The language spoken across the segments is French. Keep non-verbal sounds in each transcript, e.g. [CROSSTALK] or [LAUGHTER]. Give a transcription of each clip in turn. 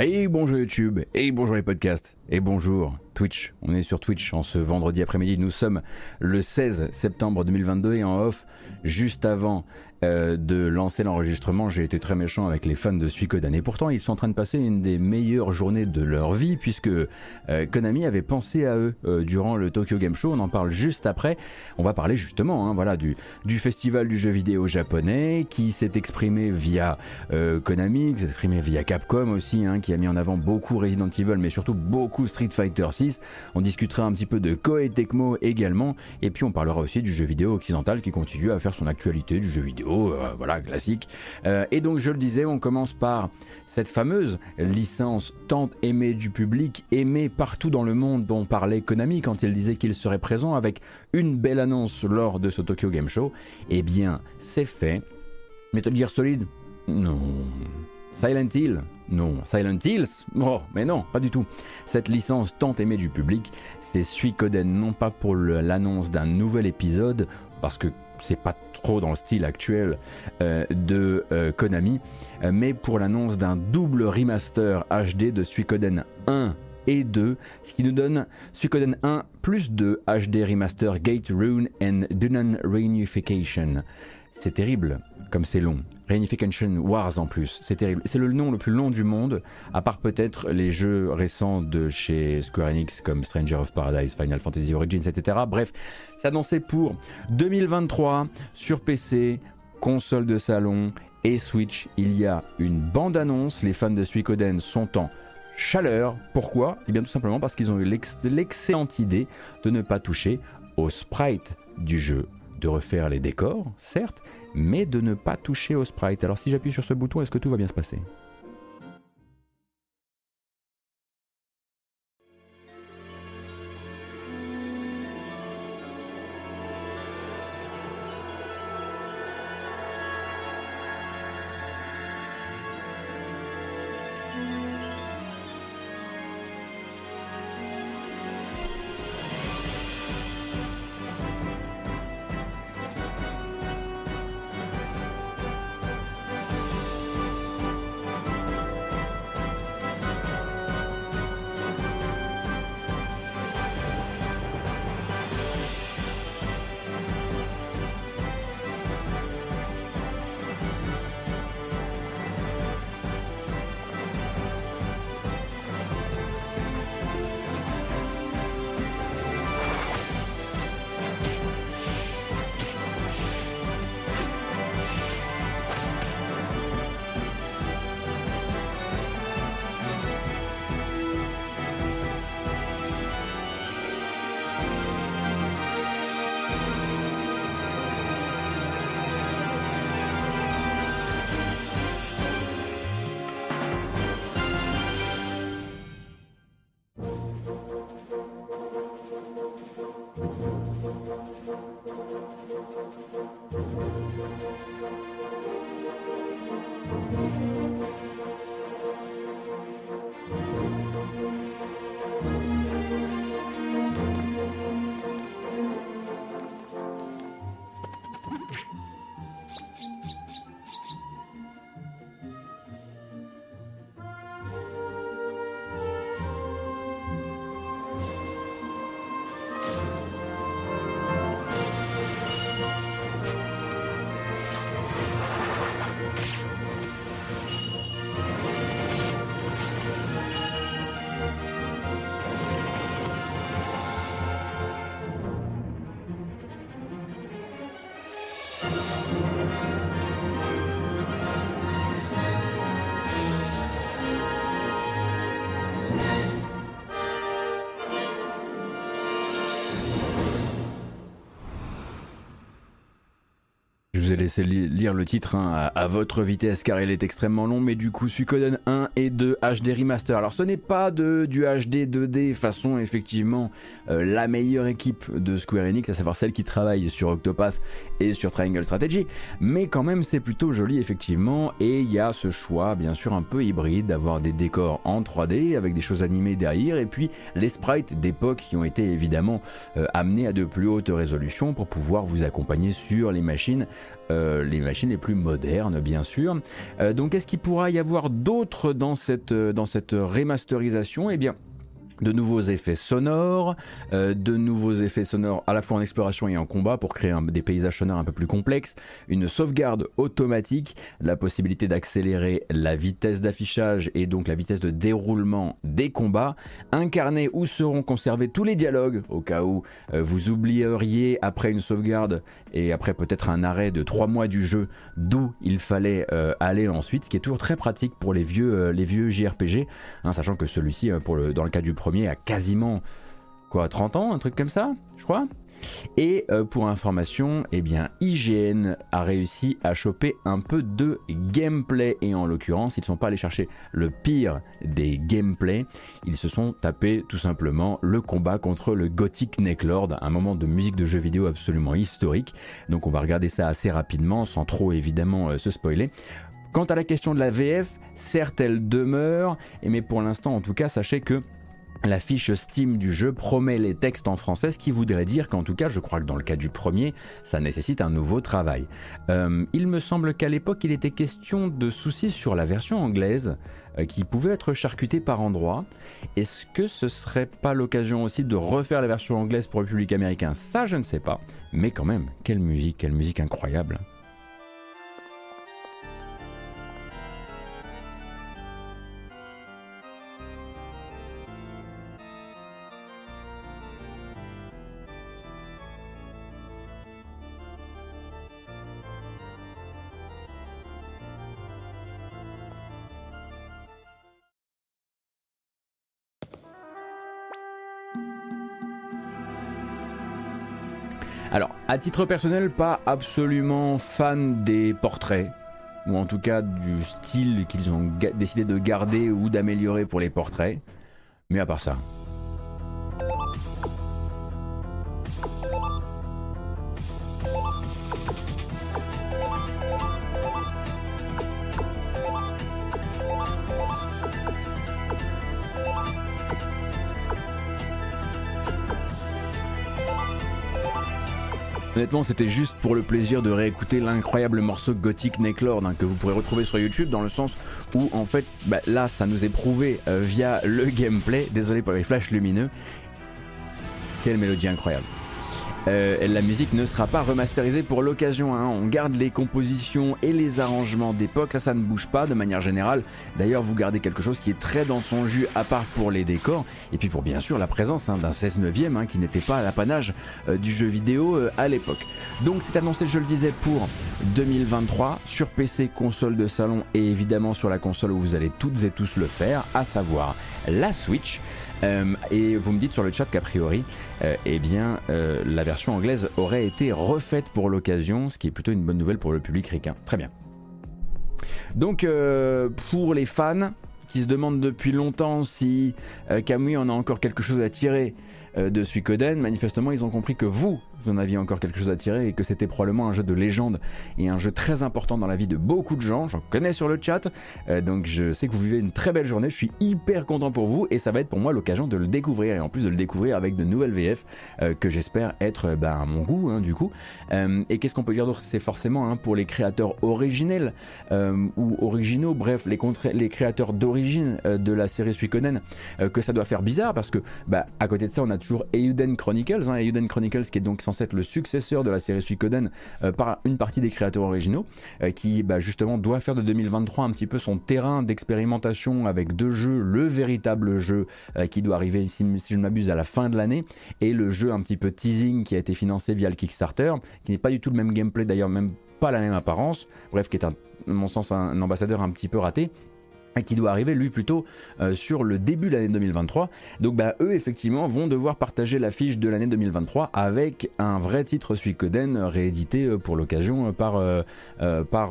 Et bonjour YouTube, et bonjour les podcasts, et bonjour Twitch. On est sur Twitch en ce vendredi après-midi. Nous sommes le 16 septembre 2022 et en off, juste avant euh, de lancer l'enregistrement, j'ai été très méchant avec les fans de Suikoden. Et pourtant, ils sont en train de passer une des meilleures journées de leur vie, puisque euh, Konami avait pensé à eux euh, durant le Tokyo Game Show. On en parle juste après. On va parler justement hein, voilà, du, festival du jeu vidéo japonais qui s'est exprimé via Konami, qui s'est exprimé via Capcom aussi, hein, qui a mis en avant beaucoup Resident Evil, mais surtout beaucoup Street Fighter 6. On discutera un petit peu de Koei Tecmo également. Et puis on parlera aussi du jeu vidéo occidental qui continue à faire son actualité du jeu vidéo euh, voilà, classique. Euh, et donc je le disais, on commence par cette fameuse licence tant aimée du public, aimée partout dans le monde dont parlait Konami quand il disait qu'il serait présent avec une belle annonce lors de ce Tokyo Game Show. Eh bien, c'est fait. Metal Gear Solid? Non. Silent Hill? Non. Silent Hills? Oh, mais non, pas du tout. Cette licence tant aimée du public, c'est Suikoden, non pas pour l'annonce d'un nouvel épisode, parce que c'est pas trop dans le style actuel euh, de euh, Konami, euh, mais pour l'annonce d'un double remaster HD de Suikoden 1 et 2, ce qui nous donne Suikoden 1 plus 2 HD remaster Gate Rune and Dunan Reunification. C'est terrible comme c'est long. Reunification Wars en plus, c'est terrible. C'est le nom le plus long du monde, à part peut-être les jeux récents de chez Square Enix comme Stranger of Paradise, Final Fantasy Origins, etc. Bref, c'est annoncé pour 2023 sur PC, console de salon et Switch. Il y a une bande-annonce, les fans de Suikoden sont en chaleur. Pourquoi? Eh bien tout simplement parce qu'ils ont eu l'excellente idée de ne pas toucher au sprite du jeu de refaire les décors, certes, mais de ne pas toucher au sprite. Alors si j'appuie sur ce bouton, est-ce que tout va bien se passer? Vous ai laissé lire le titre hein, à, votre vitesse car il est extrêmement long, mais du coup Suikoden 1 et 2 HD Remaster. Alors ce n'est pas de, du HD 2D façon effectivement euh, la meilleure équipe de Square Enix, à savoir celle qui travaille sur Octopath et sur Triangle Strategy, mais quand même c'est plutôt joli effectivement et il y a ce choix bien sûr un peu hybride d'avoir des décors en 3D avec des choses animées derrière et puis les sprites d'époque qui ont été évidemment euh, amenés à de plus hautes résolutions pour pouvoir vous accompagner sur les machines les machines les plus modernes, bien sûr. donc, est-ce qu'il pourra y avoir d'autres dans cette, dans cette remasterisation? Eh bien, de nouveaux effets sonores, euh, de nouveaux effets sonores à la fois en exploration et en combat pour créer des paysages sonores un peu plus complexes, une sauvegarde automatique, la possibilité d'accélérer la vitesse d'affichage et donc la vitesse de déroulement des combats, incarner où seront conservés tous les dialogues au cas où euh, vous oublieriez après une sauvegarde et après peut-être un arrêt de 3 mois du jeu d'où il fallait euh, aller ensuite, ce qui est toujours très pratique pour les vieux, les vieux JRPG, hein, sachant que celui-ci, le, dans le cas du premier, premier a quasiment quoi 30 ans, un truc comme ça, je crois. Et euh, pour information, eh bien IGN a réussi à choper un peu de gameplay et en l'occurrence, ils ne sont pas allés chercher le pire des gameplays, ils se sont tapés tout simplement le combat contre le Gothic Necklord, un moment de musique de jeu vidéo absolument historique. Donc on va regarder ça assez rapidement sans trop évidemment euh, se spoiler. Quant à la question de la VF, certes elle demeure, mais pour l'instant en tout cas sachez que la fiche Steam du jeu promet les textes en français, ce qui voudrait dire qu'en tout cas, je crois que dans le cas du premier, ça nécessite un nouveau travail. Euh, il me semble qu'à l'époque, il était question de soucis sur la version anglaise euh, qui pouvait être charcutée par endroits. Est-ce que ce serait pas l'occasion aussi de refaire la version anglaise pour le public américain? Ça, je ne sais pas. Mais quand même, quelle musique, quelle musique incroyable. À titre personnel, pas absolument fan des portraits, ou en tout cas du style qu'ils ont décidé de garder ou d'améliorer pour les portraits. Mais à part ça, Honnêtement, c'était juste pour le plaisir de réécouter l'incroyable morceau Gothic Necklord hein, que vous pourrez retrouver sur YouTube dans le sens où en fait bah, là ça nous est prouvé euh, via le gameplay. Désolé pour les flashs lumineux. Quelle mélodie incroyable. Euh, la musique ne sera pas remasterisée pour l'occasion. Hein. On garde les compositions et les arrangements d'époque. Ça, ça ne bouge pas de manière générale. D'ailleurs, vous gardez quelque chose qui est très dans son jus, à part pour les décors. Et puis pour bien sûr la présence hein, d'un 16 neuvième hein, qui n'était pas à l'apanage euh, du jeu vidéo euh, à l'époque. Donc c'est annoncé, je le disais, pour 2023 sur PC, console de salon et évidemment sur la console où vous allez toutes et tous le faire, à savoir la Switch. Euh, et vous me dites sur le chat qu'a priori, euh, eh bien, euh, la version anglaise aurait été refaite pour l'occasion, ce qui est plutôt une bonne nouvelle pour le public ricain. Très bien. Donc, pour les fans qui se demandent depuis longtemps si Kamui en a encore quelque chose à tirer de Suikoden, manifestement, ils ont compris que vous, vous en aviez encore quelque chose à tirer et que c'était probablement un jeu de légende et un jeu très important dans la vie de beaucoup de gens. J'en connais sur le chat, euh, donc je sais que vous vivez une très belle journée. Je suis hyper content pour vous et ça va être pour moi l'occasion de le découvrir et en plus de le découvrir avec de nouvelles VF euh, que j'espère être euh, ben, à mon goût hein, du coup. et qu'est-ce qu'on peut dire d'autre? C'est forcément hein, pour les créateurs originels ou originaux, bref, les, les créateurs d'origine de la série Suikoden, que ça doit faire bizarre parce que bah, à côté de ça, on a toujours Euden Chronicles, hein, Euden Chronicles qui est donc censé être le successeur de la série Suikoden euh, par une partie des créateurs originaux, euh, qui bah, justement doit faire de 2023 un petit peu son terrain d'expérimentation avec deux jeux, le véritable jeu euh, qui doit arriver, si, je ne m'abuse, à la fin de l'année, et le jeu un petit peu teasing qui a été financé via le Kickstarter, qui n'est pas du tout le même gameplay d'ailleurs, même pas la même apparence, bref, qui est à mon sens un ambassadeur un petit peu raté qui doit arriver lui plutôt euh, sur le début de l'année 2023. Donc bah, eux effectivement vont devoir partager l'affiche de l'année 2023 avec un vrai titre Suikoden réédité euh, pour l'occasion euh, par, par,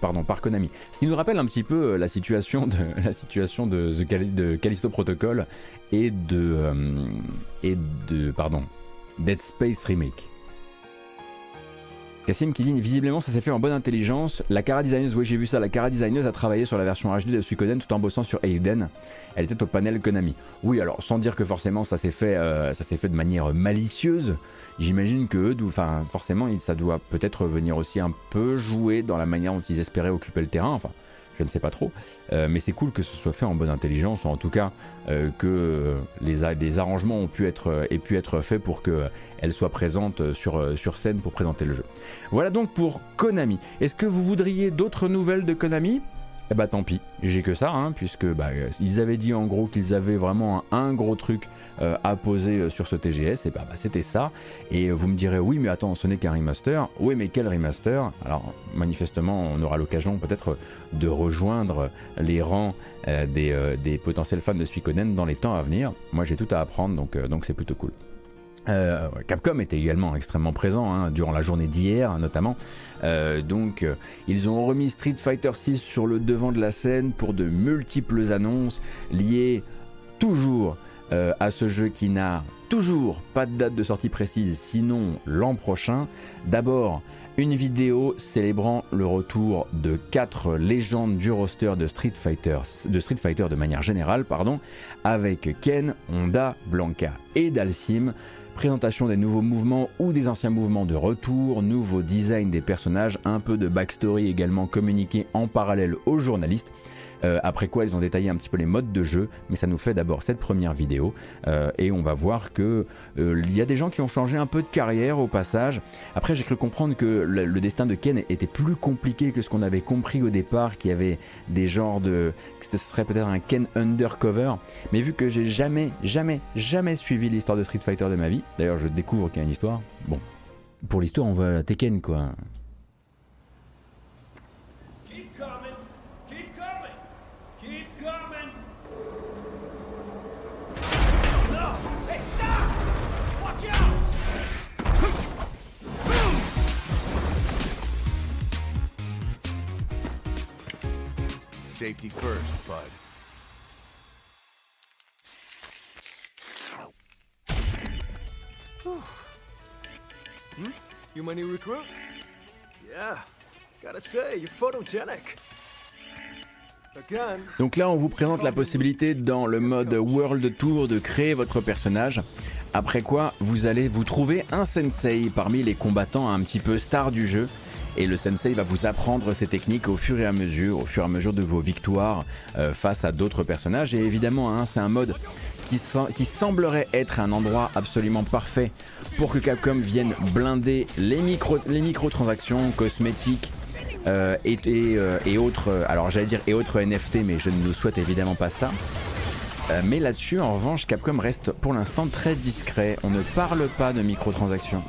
pardon, par Konami. Ce qui nous rappelle un petit peu la situation de, [LAUGHS] la situation de, de Callisto Protocol et de, et de pardon, Dead Space Remake. Cassim qui dit visiblement ça s'est fait en bonne intelligence. La Cara Designeuse, oui j'ai vu ça, la Cara Designeuse a travaillé sur la version HD de Suikoden tout en bossant sur Aiden. Elle était au panel Konami. Oui alors sans dire que forcément ça s'est fait, euh, fait de manière malicieuse. J'imagine que enfin forcément ça doit peut-être venir aussi un peu jouer dans la manière dont ils espéraient occuper le terrain. Je ne sais pas trop. Euh, mais c'est cool que ce soit fait en bonne intelligence, ou en tout cas euh, que les, des arrangements ont pu être, aient pu être faits pour qu'elle soit présente sur scène pour présenter le jeu. Voilà donc pour Konami. Est-ce que vous voudriez d'autres nouvelles de Konami? Eh bah tant pis, j'ai que ça, hein, puisque bah, ils avaient dit en gros qu'ils avaient vraiment un, gros truc euh, à poser sur ce TGS, et bah, bah, c'était ça. Et vous me direz, oui mais attends, ce n'est qu'un remaster. Oui mais quel remaster? Alors manifestement, on aura l'occasion peut-être de rejoindre les rangs euh, des, euh, potentiels fans de Suikoden dans les temps à venir. Moi j'ai tout à apprendre, donc c'est plutôt cool. Euh, Capcom était également extrêmement présent hein, durant la journée d'hier notamment. Euh, donc euh, ils ont remis Street Fighter 6 sur le devant de la scène pour de multiples annonces liées toujours à ce jeu qui n'a toujours pas de date de sortie précise sinon l'an prochain. D'abord une vidéo célébrant le retour de quatre légendes du roster de Street Fighter, de Street Fighter de manière générale, pardon, avec Ken, Honda, Blanca et Dalsim présentation des nouveaux mouvements ou des anciens mouvements de retour, nouveau design des personnages, un peu de backstory également communiqué en parallèle aux journalistes. Euh, après quoi, ils ont détaillé un petit peu les modes de jeu, mais ça nous fait d'abord cette première vidéo euh, et on va voir que euh, il y a des gens qui ont changé un peu de carrière au passage. Après, j'ai cru comprendre que le, destin de Ken était plus compliqué que ce qu'on avait compris au départ, qu'il y avait des genres de, que ce serait peut-être un Ken undercover. Mais vu que j'ai jamais, jamais, jamais suivi l'histoire de Street Fighter de ma vie, d'ailleurs, je découvre qu'il y a une histoire. Bon, pour l'histoire, on va à Tekken quoi. Safety first, bud. hmm? You my new recruit? Yeah, gotta say, you're photogenic. Donc là, on vous présente la possibilité dans le mode World Tour de créer votre personnage. Après quoi, vous allez vous trouver un sensei parmi les combattants un petit peu stars du jeu et le sensei va vous apprendre ces techniques au fur et à mesure, au fur et à mesure de vos victoires euh, face à d'autres personnages. Et évidemment, hein, c'est un mode qui, semblerait être un endroit absolument parfait pour que Capcom vienne blinder les, les microtransactions cosmétiques. Euh, euh, et, autres, alors j'allais dire et autres NFT, mais je ne nous souhaite évidemment pas ça. mais là-dessus, en revanche, Capcom reste pour l'instant très discret. On ne parle pas de microtransactions.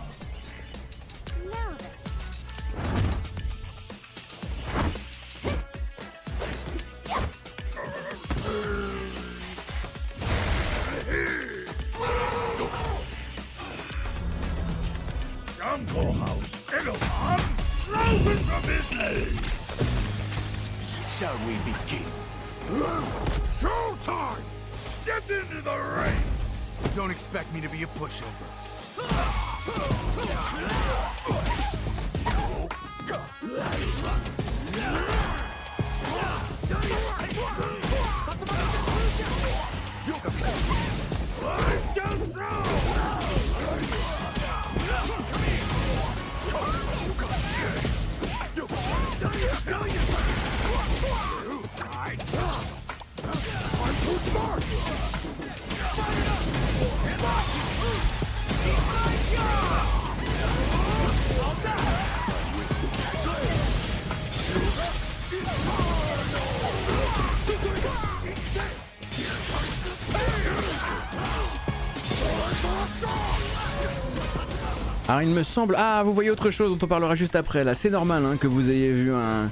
Il me semble... Ah, vous voyez autre chose dont on parlera juste après. Là, c'est normal hein, que vous ayez vu un,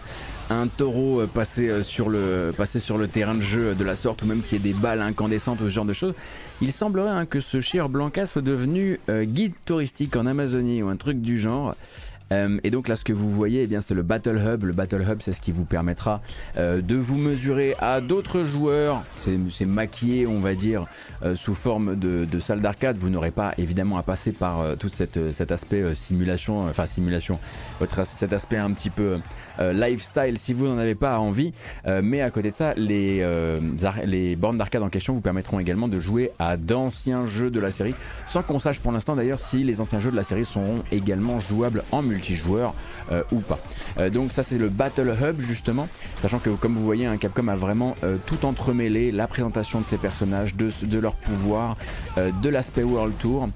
taureau euh, passer euh, sur, le, passer sur le terrain de jeu de la sorte ou même qu'il y ait des balles incandescentes ou ce genre de choses. Il semblerait hein, que ce cher Blanca soit devenu euh, guide touristique en Amazonie ou un truc du genre. Et donc là, ce que vous voyez, eh bien, c'est le Battle Hub. Le Battle Hub, c'est ce qui vous permettra de vous mesurer à d'autres joueurs. C'est maquillé, on va dire, sous forme de, de salle d'arcade. Vous n'aurez pas évidemment à passer par tout cet aspect simulation, enfin simulation, cet aspect un petit peu euh, lifestyle si vous n'en avez pas envie. Euh, mais à côté de ça, les, euh, les bornes d'arcade en question vous permettront également de jouer à d'anciens jeux de la série, sans qu'on sache pour l'instant d'ailleurs si les anciens jeux de la série seront également jouables en multijoueur ou pas. donc ça c'est le Battle Hub justement, sachant que comme vous voyez, un Capcom a vraiment tout entremêlé, la présentation de ses personnages, de, de leur pouvoir, de l'aspect World Tour,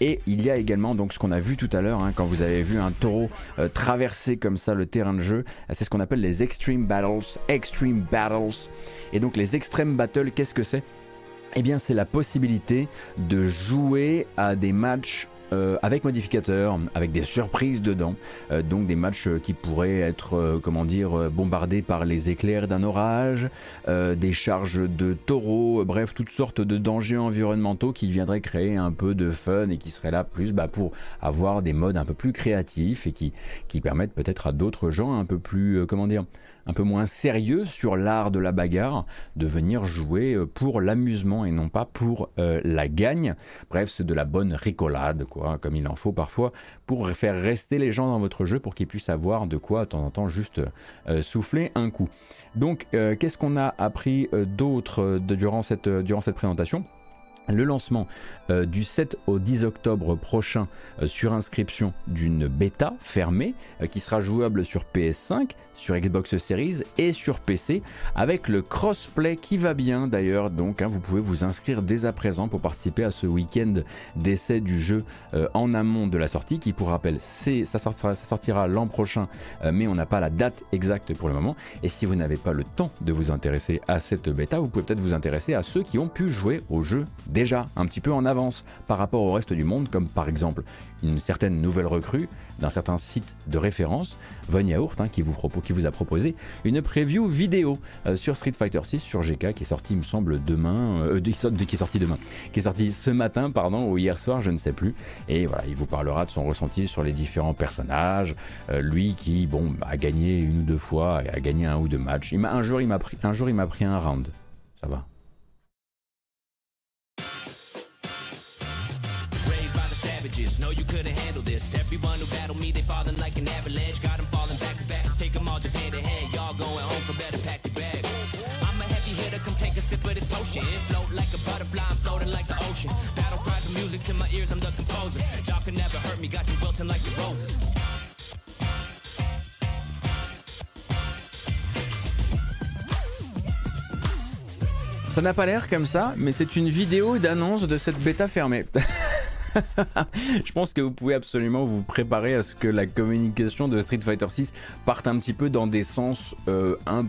et il y a également donc ce qu'on a vu tout à l'heure, hein, quand vous avez vu un taureau traverser comme ça le terrain de jeu, c'est ce qu'on appelle les Extreme Battles. Extreme Battles. Et donc les Extreme Battles, qu'est-ce que c'est? Eh bien c'est la possibilité de jouer à des matchs euh, avec modificateurs, avec des surprises dedans, euh, donc des matchs qui pourraient être, euh, comment dire, bombardés par les éclairs d'un orage, des charges de taureaux, bref, toutes sortes de dangers environnementaux qui viendraient créer un peu de fun et qui seraient là plus bah, pour avoir des modes un peu plus créatifs et qui, qui permettent peut-être à d'autres gens un peu plus, comment dire, un peu moins sérieux sur l'art de la bagarre, de venir jouer euh, pour l'amusement et non pas pour euh, la gagne. Bref, c'est de la bonne ricolade, quoi, comme il en faut parfois, pour faire rester les gens dans votre jeu pour qu'ils puissent avoir de quoi, de temps en temps, juste euh, souffler un coup. Donc, qu'est-ce qu'on a appris d'autre durant cette, durant cette présentation? Le lancement du 7 au 10 octobre prochain sur inscription d'une bêta fermée qui sera jouable sur PS5, sur Xbox Series et sur PC avec le crossplay qui va bien d'ailleurs. Donc hein, vous pouvez vous inscrire dès à présent pour participer à ce week-end d'essai du jeu en amont de la sortie qui pour rappel ça sortira, ça sortira l'an prochain mais on n'a pas la date exacte pour le moment. Et si vous n'avez pas le temps de vous intéresser à cette bêta vous pouvez peut-être vous intéresser à ceux qui ont pu jouer au jeu déjà un petit peu en avance par rapport au reste du monde, comme par exemple une certaine nouvelle recrue d'un certain site de référence, Von Yaourt, hein, qui, vous a proposé une preview vidéo euh, sur Street Fighter 6 sur GK qui est sorti, il me semble, demain, euh, qui est sorti demain, qui est sorti ce matin, pardon, ou hier soir, je ne sais plus. Et voilà, il vous parlera de son ressenti sur les différents personnages. Euh, lui qui, bon, a gagné une ou deux fois, a gagné un ou deux matchs. Il jour, il pris, un jour, il m'a pris un round. Ça va. Ça n'a pas l'air comme ça, mais c'est une vidéo d'annonce de cette bêta fermée. [LAUGHS] je pense que vous pouvez absolument vous préparer à ce que la communication de Street Fighter 6 parte un petit peu dans des sens euh, un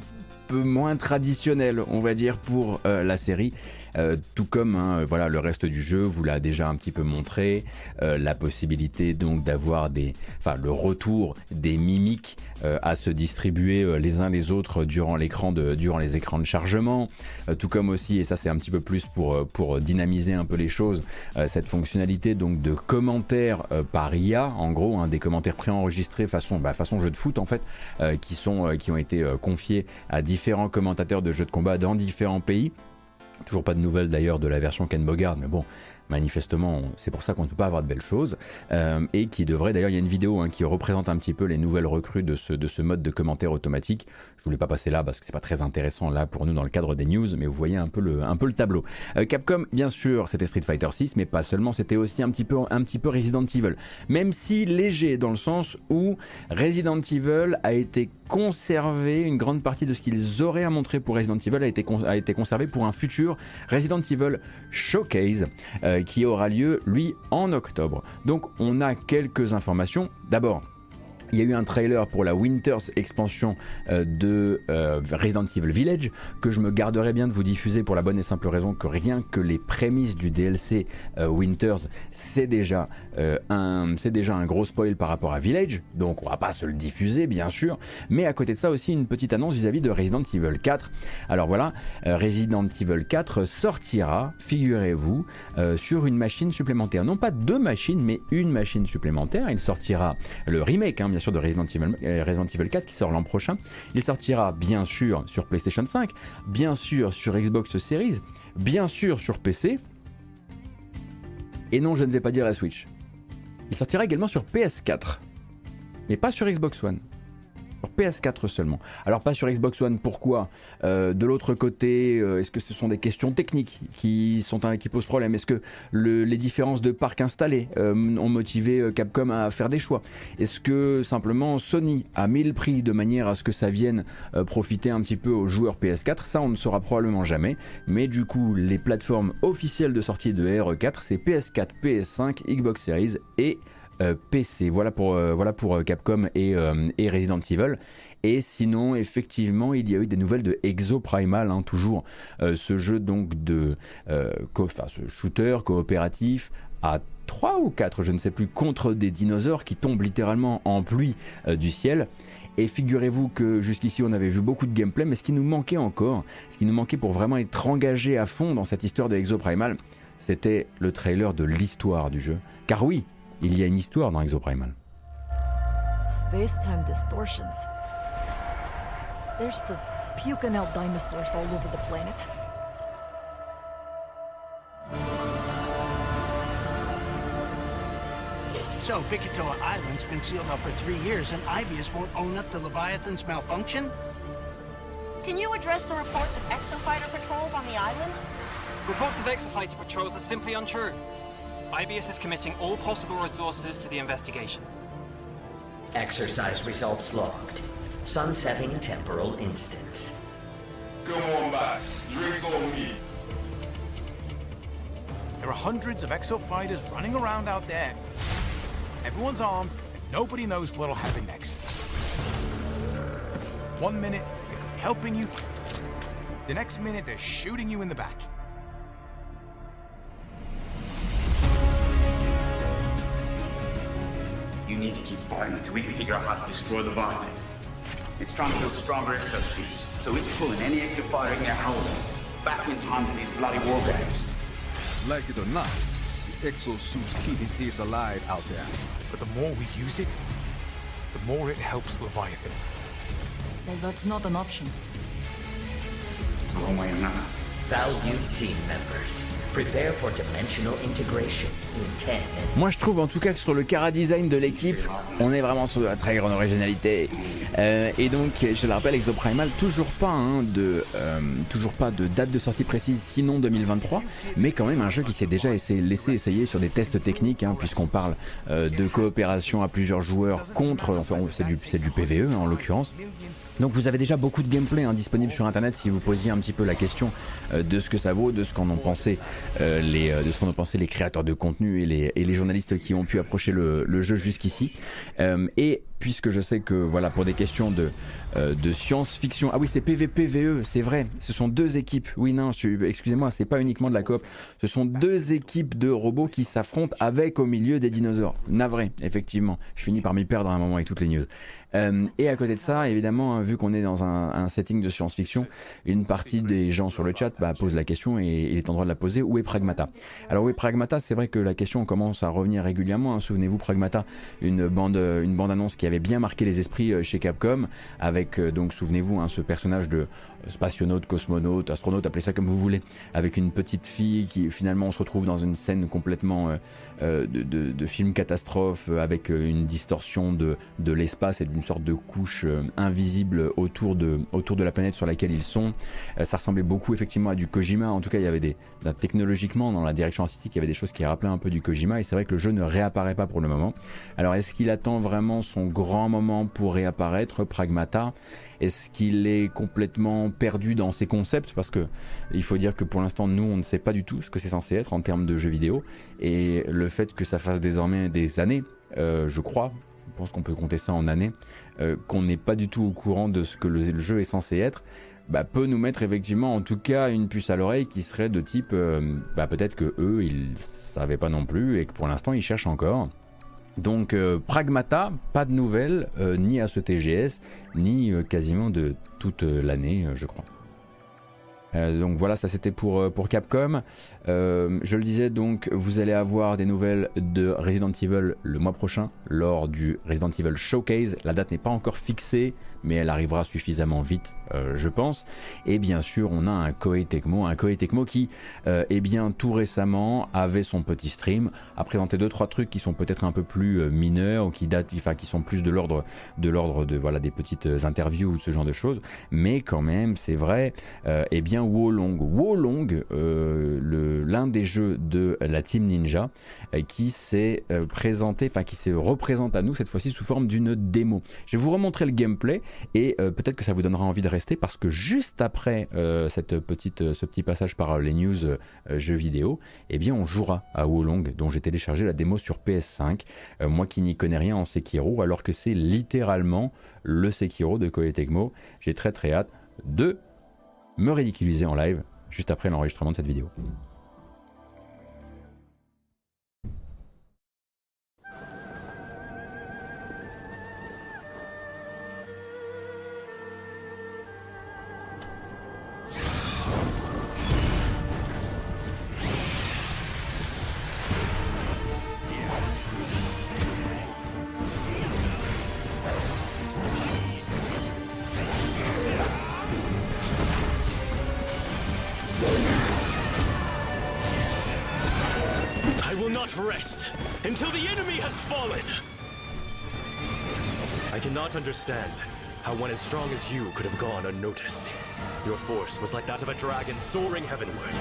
peu moins traditionnels, on va dire, pour euh, la série. Euh, tout comme hein, voilà, le reste du jeu vous l'a déjà un petit peu montré, euh, la possibilité donc d'avoir des, enfin le retour des mimiques euh, à se distribuer les uns les autres durant l'écran de, durant les écrans de chargement, tout comme aussi et ça c'est un petit peu plus pour pour dynamiser un peu les choses, cette fonctionnalité donc de commentaires par IA, en gros hein, des commentaires préenregistrés façon bah, façon jeu de foot en fait, qui sont qui ont été confiés à différents commentateurs de jeux de combat dans différents pays. Toujours pas de nouvelles d'ailleurs de la version Ken Bogard, mais bon, manifestement, c'est pour ça qu'on ne peut pas avoir de belles choses, euh, et qui devrait, d'ailleurs, il y a une vidéo hein, qui représente un petit peu les nouvelles recrues de ce, de ce mode de commentaire automatique. Voulais pas passer là parce que c'est pas très intéressant là pour nous dans le cadre des news, mais vous voyez un peu le, tableau. Euh, Capcom, bien sûr, c'était Street Fighter 6, mais pas seulement, c'était aussi un petit peu, un peu Resident Evil, même si léger dans le sens où Resident Evil a été conservé, une grande partie de ce qu'ils auraient à montrer pour Resident Evil a été, a conservé pour un futur Resident Evil Showcase. Euh, qui aura lieu, lui, en octobre. Donc on a quelques informations. D'abord, Il y a eu un trailer pour la Winters expansion euh, de euh, Resident Evil Village que je me garderai bien de vous diffuser pour la bonne et simple raison que rien que les prémices du DLC euh, Winters, c'est déjà, un, déjà un gros spoil par rapport à Village, donc on va pas se le diffuser bien sûr, mais à côté de ça aussi une petite annonce vis-à-vis de Resident Evil 4. Alors voilà, Resident Evil 4 sortira, figurez-vous, sur une machine supplémentaire. Non pas deux machines, mais une machine supplémentaire. Il sortira le remake, hein, bien sûr, de Resident Evil, euh, Resident Evil 4 qui sort l'an prochain. Il sortira bien sûr sur PlayStation 5, bien sûr sur Xbox Series, bien sûr sur PC. Et non, je ne vais pas dire la Switch. Il sortira également sur PS4, mais pas sur Xbox One. PS4 seulement. Alors pas sur Xbox One, pourquoi? Euh, De l'autre côté, euh, est-ce que ce sont des questions techniques qui, posent problème? Est-ce que les différences de parc installés euh, ont motivé Capcom à faire des choix? Est-ce que simplement Sony a mis le prix de manière à ce que ça vienne profiter un petit peu aux joueurs PS4 Ça on ne saura probablement jamais. Mais du coup, les plateformes officielles de sortie de RE4, c'est PS4, PS5, Xbox Series et PC. Voilà pour, euh, voilà pour euh, Capcom et, Resident Evil. Et sinon, effectivement, il y a eu des nouvelles de Exo Primal, hein, toujours ce jeu donc de enfin, ce shooter coopératif à 3 ou 4, je ne sais plus, contre des dinosaures qui tombent littéralement en pluie du ciel. Et figurez-vous que jusqu'ici on avait vu beaucoup de gameplay, mais ce qui nous manquait encore, ce qui nous manquait pour vraiment être engagé à fond dans cette histoire de Exo Primal, c'était le trailer de l'histoire du jeu. Car oui, Il y a une histoire dans Exoprimal. Space-time distortions. There's still puking out dinosaurs all over the planet. So, Bikitoa Island's been sealed up for three years, and Ibius won't own up to Leviathan's malfunction? Can you address the reports of exofighter patrols on the island? Reports of exofighter patrols are simply untrue. IBS is committing all possible resources to the investigation. Exercise results logged. Sunsetting temporal instance. Come on back. Drinks on me. There are hundreds of exo fighters running around out there. Everyone's armed, and nobody knows what'll happen next. One minute, they could be helping you. The next minute, they're shooting you in the back. You need to keep fighting until we can figure out how to destroy the Leviathan. It's trying to build stronger exosuits, so it's pulling any exofighter in their house back in time for these bloody war games. Like it or not, the exosuit's keeping his alive out there. But the more we use it, the more it helps Leviathan. Well, that's not an option. One way or another. Moi je trouve en tout cas que sur le cara design de l'équipe, on est vraiment sur de la très grande originalité. Euh, et donc je le rappelle, Exoprimal, toujours pas, hein, de, euh, toujours pas de date de sortie précise, sinon 2023, mais quand même un jeu qui s'est déjà laissé essayer sur des tests techniques, hein, puisqu'on parle euh, de coopération à plusieurs joueurs contre, enfin c'est du, du PVE en l'occurrence. Donc vous avez déjà beaucoup de gameplay hein, disponible sur internet si vous posiez un petit peu la question euh, de ce que ça vaut, de ce qu'en ont pensé euh, les, euh, de ce qu'en ont pensé les créateurs de contenu et les, et les journalistes qui ont pu approcher le, le jeu jusqu'ici. et puisque je sais que voilà pour des questions de, euh, de science-fiction. Ah oui, c'est PVPVE, c'est vrai. Ce sont deux équipes. Oui, non, excusez-moi, c'est pas uniquement de la coop. Ce sont deux équipes de robots qui s'affrontent avec au milieu des dinosaures. Navré, effectivement. Je finis par m'y perdre à un moment avec toutes les news. Euh, et à côté de ça, évidemment, hein, vu qu'on est dans un, setting de science-fiction, une partie des gens sur le chat bah, pose la question et il est en droit de la poser. Où est Pragmata? Alors où est Pragmata? C'est vrai que la question commence à revenir régulièrement. Hein. Souvenez-vous, Pragmata, une bande, une bande annonce qui avait bien marqué les esprits euh, chez Capcom, avec euh, donc souvenez-vous hein, ce personnage de spationaute, cosmonaute, astronaute, appelez ça comme vous voulez, avec une petite fille qui finalement on se retrouve dans une scène complètement euh, de, film catastrophe, avec une distorsion de, de l'espace et d'une sorte de couche invisible autour de, autour de la planète sur laquelle ils sont. ça ressemblait beaucoup effectivement à du Kojima, en tout cas il y avait des, technologiquement dans la direction artistique il y avait des choses qui rappelaient un peu du Kojima et c'est vrai que le jeu ne réapparaît pas pour le moment. Alors est-ce qu'il attend vraiment son grand moment pour réapparaître, Pragmata? Est-ce qu'il est complètement perdu dans ses concepts? Parce que il faut dire que pour l'instant, nous, on ne sait pas du tout ce que c'est censé être en termes de jeux vidéo. Et le fait que ça fasse désormais des années, euh, je crois, pense qu'on peut compter ça en années, qu'on n'est pas du tout au courant de ce que le, jeu est censé être, bah, peut nous mettre effectivement en tout cas une puce à l'oreille qui serait de type bah, peut-être que eux ils savaient pas non plus et que pour l'instant ils cherchent encore. Donc Pragmata, pas de nouvelles ni à ce TGS ni quasiment de toute l'année je crois. Euh, donc voilà, ça c'était pour, euh, pour Capcom. Euh, je le disais donc, vous allez avoir des nouvelles de Resident Evil le mois prochain lors du Resident Evil Showcase. La date n'est pas encore fixée, mais elle arrivera suffisamment vite, je pense. Et bien sûr, on a un Koei Tecmo, un Koei qui, eh bien, tout récemment avait son petit stream, a présenté deux trois trucs qui sont peut-être un peu plus mineurs ou qui datent, enfin, qui sont plus de l'ordre de l'ordre de voilà des petites interviews ou ce genre de choses. Mais quand même, c'est vrai, eh bien Wolong. Wolong, euh, l'un des jeux de la Team Ninja, euh, qui s'est euh, présenté, enfin qui se représente à nous cette fois-ci sous forme d'une démo. Je vais vous remontrer le gameplay et peut-être que ça vous donnera envie de rester parce que juste après ce petit passage par les news jeux vidéo, eh bien on jouera à Wolong, dont j'ai téléchargé la démo sur PS5. moi qui n'y connais rien en Sekiro, alors que c'est littéralement le Sekiro de Koei Tecmo. J'ai très très hâte de me ridiculiser en live juste après l'enregistrement de cette vidéo. Rest until the enemy has fallen. I cannot understand how one as strong as you could have gone unnoticed. Your force was like that of a dragon soaring heavenward.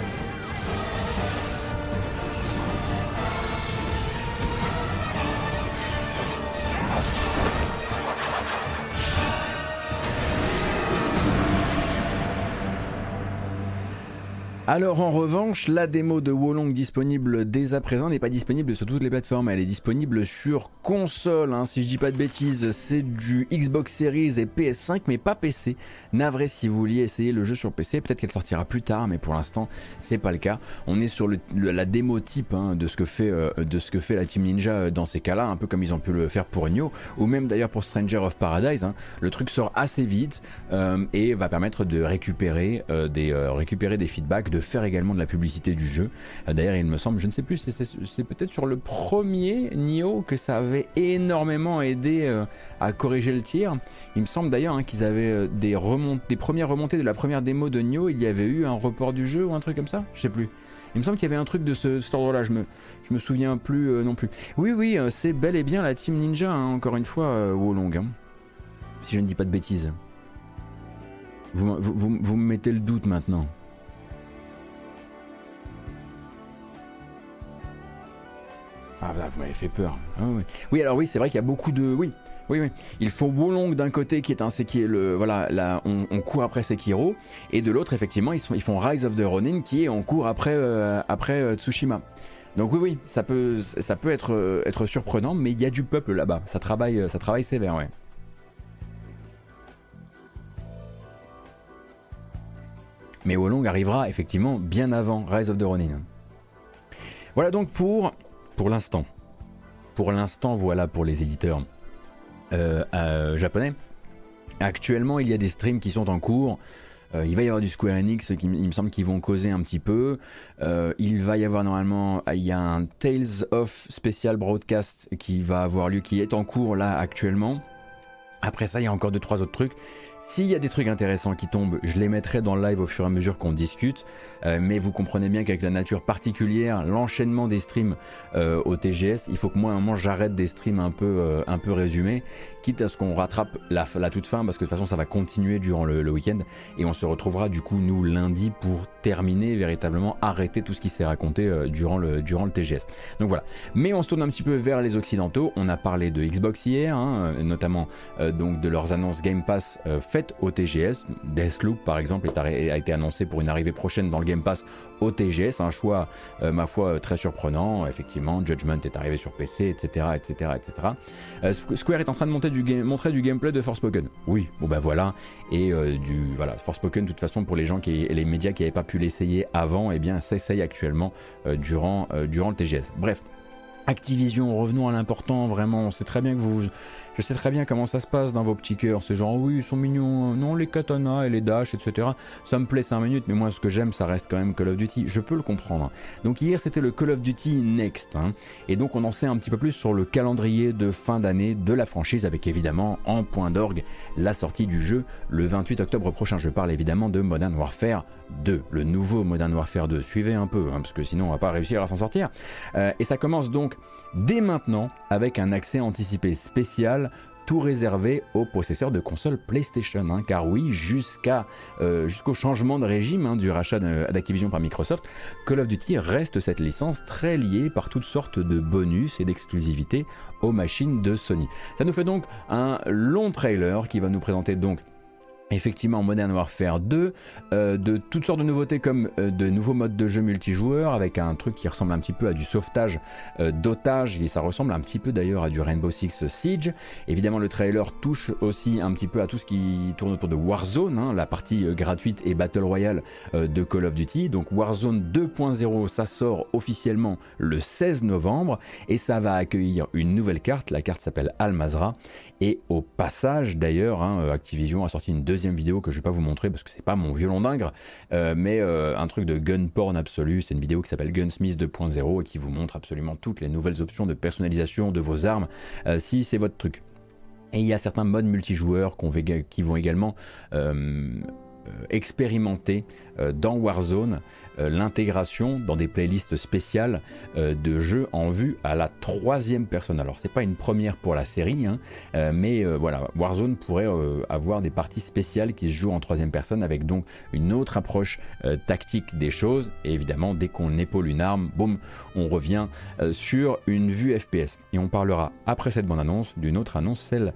Alors en revanche, la démo de Wolong disponible dès à présent n'est pas disponible sur toutes les plateformes, elle est disponible sur console, hein. si je dis pas de bêtises, c'est du Xbox Series et PS5 mais pas PC. Navré si vous vouliez essayer le jeu sur PC, peut-être qu'elle sortira plus tard mais pour l'instant c'est pas le cas. On est sur la démo type hein, de, ce que fait, euh, de ce que fait la Team Ninja euh, dans ces cas-là, un peu comme ils ont pu le faire pour Nioh ou même d'ailleurs pour Stranger of Paradise. Hein. Le truc sort assez vite euh, et va permettre de récupérer, des, feedbacks faire également de la publicité du jeu. Euh, d'ailleurs, il me semble, je ne sais plus, c'est peut-être sur le premier Nio que ça avait énormément aidé euh, à corriger le tir. Il me semble d'ailleurs hein, qu'ils avaient euh, des, des premières remontées de la première démo de Nio, il y avait eu un report du jeu ou un truc comme ça? Je sais plus. Il me semble qu'il y avait un truc de ce, cet ordre-là, je me, je me souviens plus non plus. Oui, oui, c'est bel et bien la Team Ninja, hein, encore une fois, Wolong. Hein. Si je ne dis pas de bêtises. vous, vous me mettez le doute maintenant. Ah bah vous m'avez fait peur. Ah oui. alors oui, c'est vrai qu'il y a beaucoup de... Oui, oui, oui. Il faut Wolong d'un côté qui est un qui est le voilà, là on, court après Sekiro et de l'autre effectivement ils, font Rise of the Ronin qui est on court après euh, après euh, Tsushima. Donc oui oui, ça peut ça peut être euh, être surprenant mais il y a du peuple là-bas. Ça travaille ça travaille sévère, ouais. Mais Wolong arrivera effectivement bien avant Rise of the Ronin. Voilà donc pour pour l'instant. Pour l'instant, voilà pour les éditeurs euh, euh, japonais. Actuellement, il y a des streams qui sont en cours. Euh, il va y avoir du Square Enix qui il me semble qu'ils vont causer un petit peu. il va y avoir normalement, il y a un Tales of Special Broadcast qui va avoir lieu, qui est en cours là actuellement. Après ça, il y a encore deux trois autres trucs. S'il y a des trucs intéressants qui tombent, je les mettrai dans le live au fur et à mesure qu'on discute. Euh, mais vous comprenez bien qu'avec la nature particulière, l'enchaînement des streams euh, au TGS, il faut que moi, à un moment, j'arrête des streams un peu, euh, un peu résumés, quitte à ce qu'on rattrape la, toute fin, parce que de toute façon, ça va continuer durant le, week-end. Et on se retrouvera du coup, nous, lundi, pour terminer, véritablement arrêter tout ce qui s'est raconté durant, le, durant le TGS. Donc voilà. Mais on se tourne un petit peu vers les Occidentaux. On a parlé de Xbox hier, hein, notamment donc de leurs annonces Game Pass faites au TGS. Deathloop par exemple a été annoncé pour une arrivée prochaine dans le Game Pass au TGS, un choix euh, ma foi très surprenant. Effectivement, Judgment est arrivé sur PC, etc., etc., etc. Square est en train de monter du montrer du gameplay de Forspoken. Oui, bon ben voilà. Et euh, du voilà, Forspoken de toute façon pour les gens qui les médias qui n'avaient pas pu l'essayer avant, eh bien s'essaye actuellement durant durant le TGS. Bref. Activision, revenons à l'important, vraiment, on sait très bien que vous, je sais très bien comment ça se passe dans vos petits cœurs. C'est genre, oui, ils sont mignons. Non, les katanas et les dash, etc. Ça me plaît 5 minutes, mais moi, ce que j'aime, ça reste quand même Call of Duty. Je peux le comprendre. Donc, hier, c'était le Call of Duty Next. Hein. Et donc, on en sait un petit peu plus sur le calendrier de fin d'année de la franchise, avec évidemment, en point d'orgue, la sortie du jeu le 28 octobre prochain. Je parle évidemment de Modern Warfare 2, le nouveau Modern Warfare 2. Suivez un peu, hein, parce que sinon, on va pas réussir à s'en sortir. Euh, et ça commence donc dès maintenant avec un accès anticipé spécial tout réservé aux possesseurs de consoles PlayStation. Hein, car oui, euh, jusqu'au changement de régime hein, du rachat d'Activision par Microsoft, Call of Duty reste cette licence très liée par toutes sortes de bonus et d'exclusivités aux machines de Sony. Ça nous fait donc un long trailer qui va nous présenter donc effectivement Modern Warfare 2, euh, de toutes sortes de nouveautés comme euh, de nouveaux modes de jeu multijoueur avec un truc qui ressemble un petit peu à du sauvetage euh, d'otages et ça ressemble un petit peu d'ailleurs à du Rainbow Six Siege. Évidemment le trailer touche aussi un petit peu à tout ce qui tourne autour de Warzone, hein, la partie gratuite et Battle Royale de Call of Duty. Donc Warzone 2.0 ça sort officiellement le 16 novembre et ça va accueillir une nouvelle carte, la carte s'appelle Almazra et au passage d'ailleurs hein, Activision a sorti une deuxième deuxième vidéo que je vais pas vous montrer parce que c'est pas mon violon d'ingre, euh, mais euh, un truc de gun porn absolu. C'est une vidéo qui s'appelle Gunsmith 2.0 et qui vous montre absolument toutes les nouvelles options de personnalisation de vos armes euh, si c'est votre truc. Et il y a certains modes multijoueurs qui vont également expérimenter dans Warzone euh, l'intégration dans des playlists spéciales euh, de jeux en vue à la troisième personne. Alors c'est pas une première pour la série, hein, euh, mais Warzone pourrait avoir des parties spéciales qui se jouent en troisième personne avec donc une autre approche tactique des choses. Et évidemment, dès qu'on épaule une arme, boum, on revient sur une vue FPS. Et on parlera après cette bande annonce d'une autre annonce, celle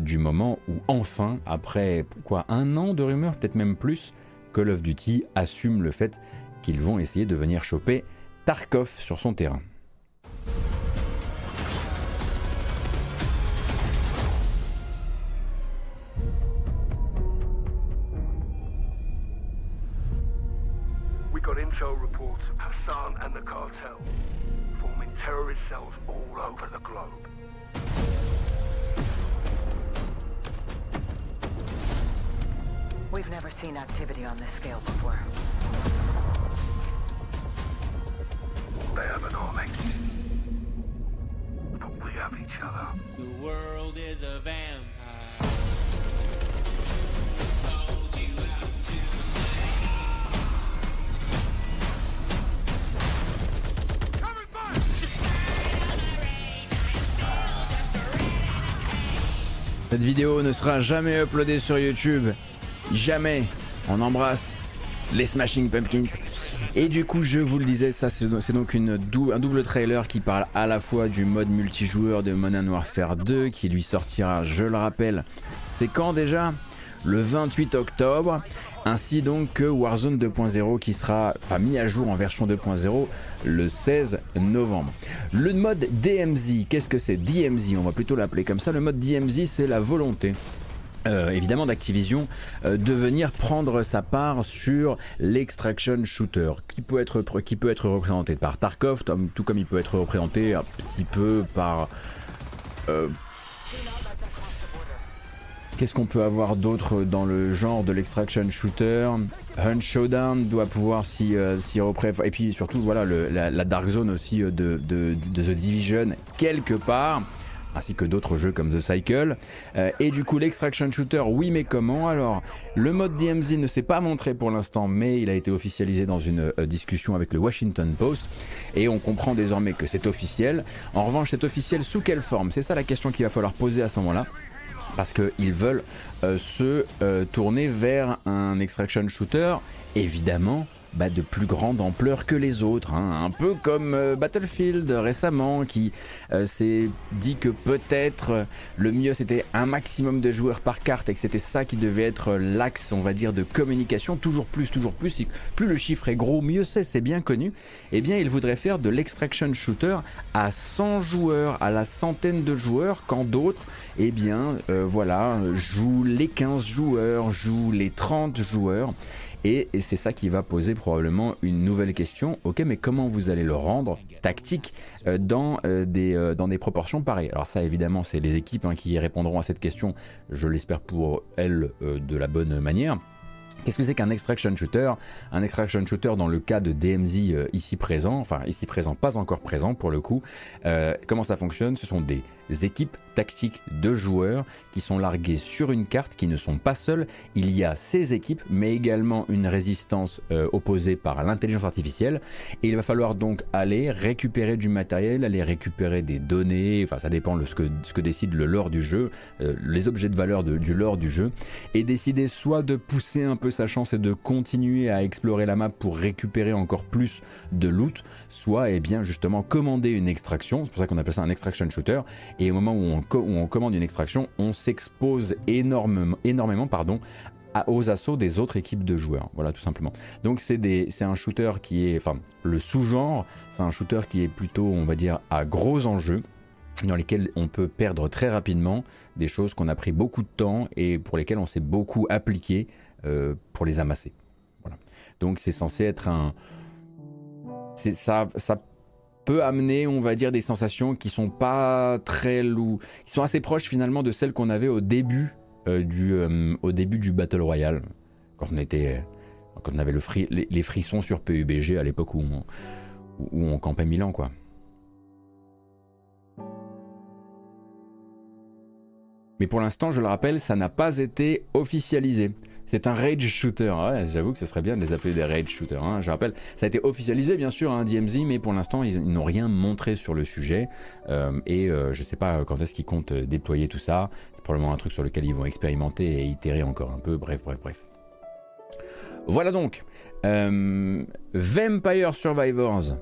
du moment où enfin, après quoi un an de rumeurs, peut-être même plus, Call of Duty assume le fait qu'ils vont essayer de venir choper Tarkov sur son terrain. We've never seen activity on this scale before. They have an army. But we have each other. The world is a vampire. Cette vidéo ne sera jamais uploadée sur YouTube. Jamais. On embrasse les Smashing Pumpkins. Et du coup, je vous le disais, ça c'est donc une un double trailer qui parle à la fois du mode multijoueur de Modern Warfare 2 qui lui sortira, je le rappelle, c'est quand déjà? Le 28 octobre. Ainsi donc que Warzone 2.0 qui sera mis à jour en version 2.0 le 16 novembre. Le mode DMZ, qu'est-ce que c'est? DMZ, on va plutôt l'appeler comme ça. Le mode DMZ, c'est la volonté euh, évidemment d'Activision euh, de venir prendre sa part sur l'extraction shooter qui peut être qui peut être représenté par Tarkov tout comme il peut être représenté un petit peu par euh, Qu'est-ce qu'on peut avoir d'autre dans le genre de l'extraction shooter? Hunt Showdown doit pouvoir s'y si, représenter. Et puis surtout, voilà, la, Dark Zone aussi de, de, The Division, quelque part ainsi que d'autres jeux comme The Cycle. Euh, et du coup, l'extraction shooter, oui, mais comment? Alors, le mode DMZ ne s'est pas montré pour l'instant, mais il a été officialisé dans une euh, discussion avec le Washington Post. Et on comprend désormais que c'est officiel. En revanche, c'est officiel sous quelle forme? C'est ça la question qu'il va falloir poser à ce moment-là. Parce qu'ils veulent euh, se tourner vers un extraction shooter, évidemment, bah, de plus grande ampleur que les autres. Hein. Un peu comme euh, Battlefield récemment qui euh, s'est dit que peut-être le mieux c'était un maximum de joueurs par carte et que c'était ça qui devait être l'axe on va dire de communication. Toujours plus, toujours plus. Plus le chiffre est gros, mieux c'est, c'est bien connu. Eh bien il voudrait faire de l'extraction shooter à 100 joueurs, à la centaine de joueurs, quand d'autres, eh bien euh, voilà, jouent les 15 joueurs, jouent les 30 joueurs. Et, c'est ça qui va poser probablement une nouvelle question. Ok, mais comment vous allez le rendre tactique euh, dans, euh, des, euh, dans des proportions pareilles? Alors ça, évidemment, c'est les équipes hein, qui répondront à cette question, je l'espère pour elles, de la bonne manière. Qu'est-ce que c'est qu'un extraction shooter? Un extraction shooter dans le cas de DMZ ici présent, enfin ici présent, pas encore présent pour le coup. comment ça fonctionne? Ce sont des équipes tactiques de joueurs qui sont larguées sur une carte, qui ne sont pas seuls. Il y a ces équipes, mais également une résistance euh, opposée par l'intelligence artificielle. Et il va falloir donc aller récupérer du matériel, aller récupérer des données, enfin ça dépend de ce que, ce que décide le lore du jeu, euh, les objets de valeur du lore du jeu, et décider soit de pousser un peu sa chance et de continuer à explorer la map pour récupérer encore plus de loot, soit et eh bien justement commander une extraction, c'est pour ça qu'on appelle ça un extraction shooter, et au moment où on, commande une extraction, on s'expose énormément, pardon, aux assauts des autres équipes de joueurs. Voilà, tout simplement. Donc c'est un shooter qui est, enfin, le sous-genre, c'est un shooter qui est plutôt, on va dire, à gros enjeux dans lesquels on peut perdre très rapidement des choses qu'on a pris beaucoup de temps et pour lesquelles on s'est beaucoup appliqué euh, pour les amasser. Voilà. Donc c'est censé être un... Ça peut amener, on va dire, des sensations qui sont pas très loup, qui sont assez proches finalement de celles qu'on avait au début euh, du, euh, au début du Battle Royale, quand on était, quand on avait le les, frissons sur PUBG à l'époque où on campait Milan, quoi. Mais pour l'instant, je le rappelle, ça n'a pas été officialisé. C'est un rage shooter. Ouais, J'avoue que ce serait bien de les appeler des rage shooters. Hein. Je rappelle, ça a été officialisé bien sûr, un hein, DMZ, mais pour l'instant ils, n'ont rien montré sur le sujet. Euh, et euh, je sais pas quand est-ce qu'ils comptent euh, déployer tout ça. C'est probablement un truc sur lequel ils vont expérimenter et itérer encore un peu. Bref, bref, bref. Voilà donc. Vampire Survivors.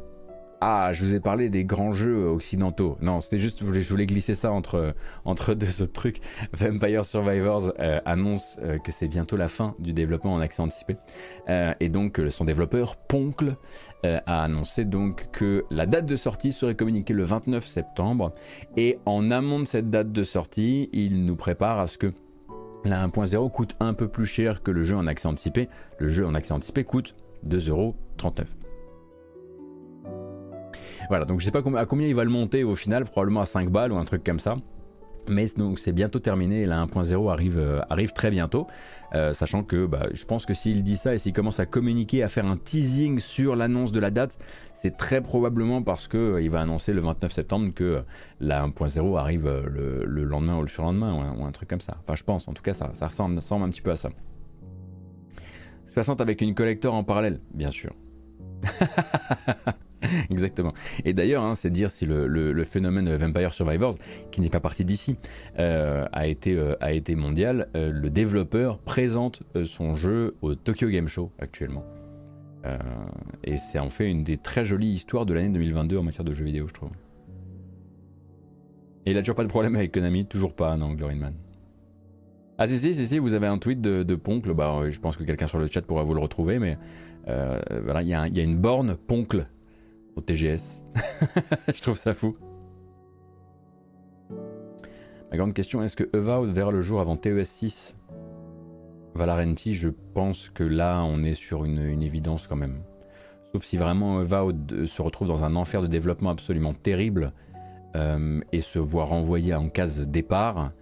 Ah, je vous ai parlé des grands jeux occidentaux. Non, c'était juste, je voulais, glisser ça entre, [LAUGHS] entre deux autres trucs. Vampire Survivors euh, annonce euh, que c'est bientôt la fin du développement en accès anticipé. Euh, et donc, son développeur, Poncle, a annoncé donc que la date de sortie serait communiquée le 29 septembre. Et en amont de cette date de sortie, il nous prépare à ce que la 1.0 coûte un peu plus cher que le jeu en accès anticipé. Le jeu en accès anticipé coûte 2,39€. Voilà, donc je sais pas à combien il va le monter au final, probablement à 5 balles ou un truc comme ça. Mais donc c'est bientôt terminé la 1.0 arrive, euh, arrive très bientôt. Euh, sachant que bah, je pense que s'il dit ça et s'il commence à communiquer, à faire un teasing sur l'annonce de la date, c'est très probablement parce qu'il euh, va annoncer le 29 septembre que la 1.0 arrive le, lendemain ou le surlendemain ou un, truc comme ça. Enfin je pense, en tout cas ça, ça ressemble, ressemble un petit peu à ça. 60 avec une collector en parallèle, bien sûr. [LAUGHS] [LAUGHS] Exactement. Et d'ailleurs, hein, c'est dire si le, phénomène Vampire Survivors, qui n'est pas parti d'ici, euh, a, été, euh, a été mondial, euh, le développeur présente son jeu au Tokyo Game Show actuellement. et c'est en fait une des très jolies histoires de l'année 2022 en matière de jeux vidéo, je trouve. Et il a toujours pas de problème avec Konami, toujours pas, non, Man. Ah si, si, si, si, vous avez un tweet de, de Poncle, bah, je pense que quelqu'un sur le chat pourra vous le retrouver, mais voilà, il y, y, a une borne Poncle au TGS. [LAUGHS] je trouve ça fou. Ma grande question, est-ce que Evoud verra le jour avant TES 6 Valarenti, je pense que là, on est sur une, évidence quand même. Sauf si vraiment Evoud se retrouve dans un enfer de développement absolument terrible euh, et se voit renvoyer en case départ,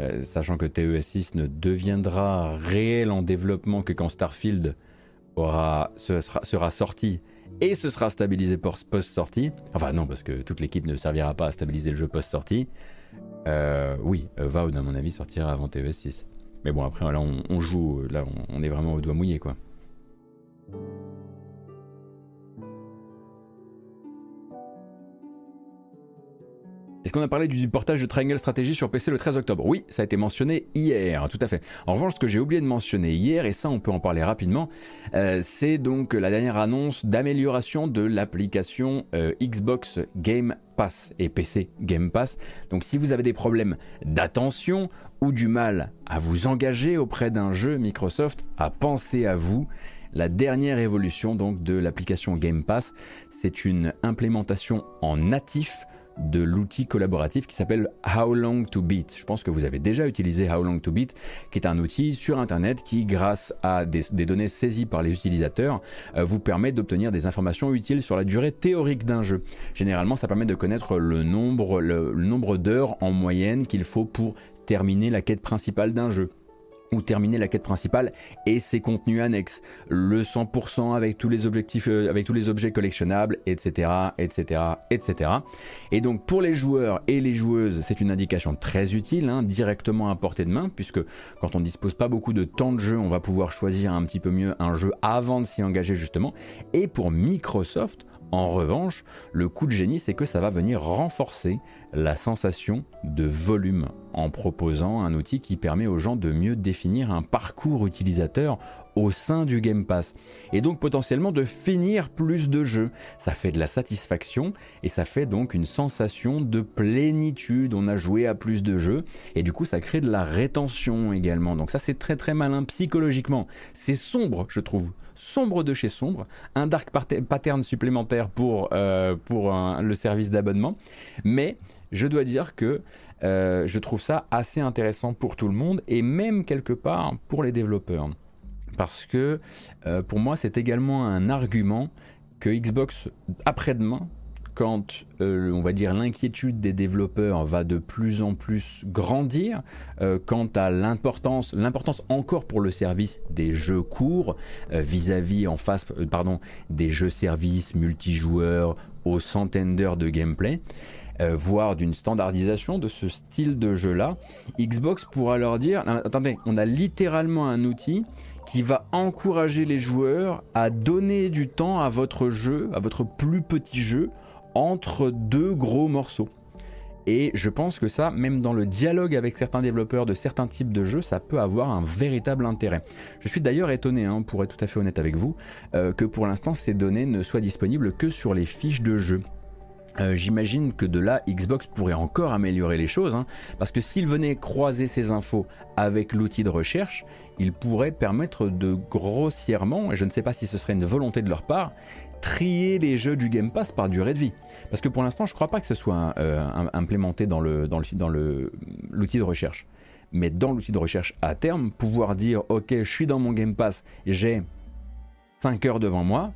euh, sachant que TES 6 ne deviendra réel en développement que quand Starfield aura, sera, sera sorti et ce sera stabilisé post-sortie. Enfin non, parce que toute l'équipe ne servira pas à stabiliser le jeu post-sortie. Euh, oui, euh, Vaud à mon avis sortira avant TES 6. Mais bon après là on, joue, là on, est vraiment au doigt mouillé quoi. Est-ce qu'on a parlé du portage de Triangle Strategy sur PC le 13 octobre? Oui, ça a été mentionné hier, tout à fait. En revanche, ce que j'ai oublié de mentionner hier, et ça on peut en parler rapidement, euh, c'est donc la dernière annonce d'amélioration de l'application euh, Xbox Game Pass et PC Game Pass. Donc si vous avez des problèmes d'attention ou du mal à vous engager auprès d'un jeu Microsoft, à penser à vous. La dernière évolution donc de l'application Game Pass, c'est une implémentation en natif de l'outil collaboratif qui s'appelle How Long to Beat. Je pense que vous avez déjà utilisé How Long to Beat, qui est un outil sur Internet qui, grâce à des, données saisies par les utilisateurs, euh, vous permet d'obtenir des informations utiles sur la durée théorique d'un jeu. Généralement, ça permet de connaître le nombre, le nombre d'heures en moyenne qu'il faut pour terminer la quête principale d'un jeu ou terminer la quête principale et ses contenus annexes, le 100% avec tous les objectifs, euh, avec tous les objets collectionnables, etc., etc., etc. Et donc pour les joueurs et les joueuses, c'est une indication très utile, hein, directement à portée de main, puisque quand on dispose pas beaucoup de temps de jeu, on va pouvoir choisir un petit peu mieux un jeu avant de s'y engager justement. Et pour Microsoft, en revanche, le coup de génie, c'est que ça va venir renforcer la sensation de volume en proposant un outil qui permet aux gens de mieux définir un parcours utilisateur au sein du Game Pass et donc potentiellement de finir plus de jeux. Ça fait de la satisfaction et ça fait donc une sensation de plénitude. On a joué à plus de jeux et du coup ça crée de la rétention également. Donc ça c'est très très malin psychologiquement. C'est sombre je trouve sombre de chez sombre, un dark pattern supplémentaire pour, euh, le service d'abonnement, mais je dois dire que euh, je trouve ça assez intéressant pour tout le monde et même quelque part pour les développeurs. Parce que euh, pour moi c'est également un argument que Xbox après-demain quand euh, on va dire l'inquiétude des développeurs va de plus en plus grandir euh, quant à l'importance, l'importance encore pour le service des jeux courts euh, vis-à-vis en face, pardon, des jeux services multijoueurs aux centaines d'heures de gameplay. voire d'une standardisation de ce style de jeu-là, Xbox pourra leur dire, attendez, on a littéralement un outil qui va encourager les joueurs à donner du temps à votre jeu, à votre plus petit jeu, entre deux gros morceaux. Et je pense que ça, même dans le dialogue avec certains développeurs de certains types de jeux, ça peut avoir un véritable intérêt. Je suis d'ailleurs étonné, hein, pour être tout à fait honnête avec vous, euh, que pour l'instant ces données ne soient disponibles que sur les fiches de jeu. Euh, j'imagine que de là, Xbox pourrait encore améliorer les choses, hein, parce que s'il venait croiser ces infos avec l'outil de recherche, il pourrait permettre de grossièrement, et je ne sais pas si ce serait une volonté de leur part, trier les jeux du Game Pass par durée de vie. Parce que pour l'instant, je ne crois pas que ce soit euh, implémenté dans dans le dans l'outil de recherche. Mais dans l'outil de recherche à terme, pouvoir dire ok, je suis dans mon Game Pass, j'ai 5 heures devant moi,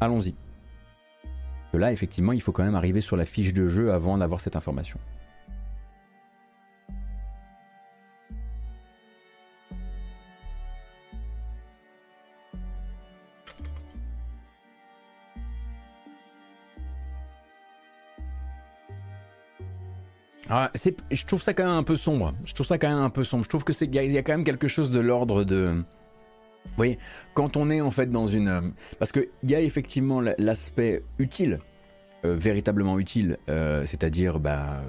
allons-y. Là, effectivement, il faut quand même arriver sur la fiche de jeu avant d'avoir cette information. Ah, je trouve ça quand même un peu sombre. Je trouve ça quand même un peu sombre. Je trouve que c'est, y, a quand même quelque chose de l'ordre de. Vous voyez, quand on est en fait dans une, euh, parce qu'il y a effectivement l'aspect utile, euh, véritablement utile, euh, c'est-à-dire, bah,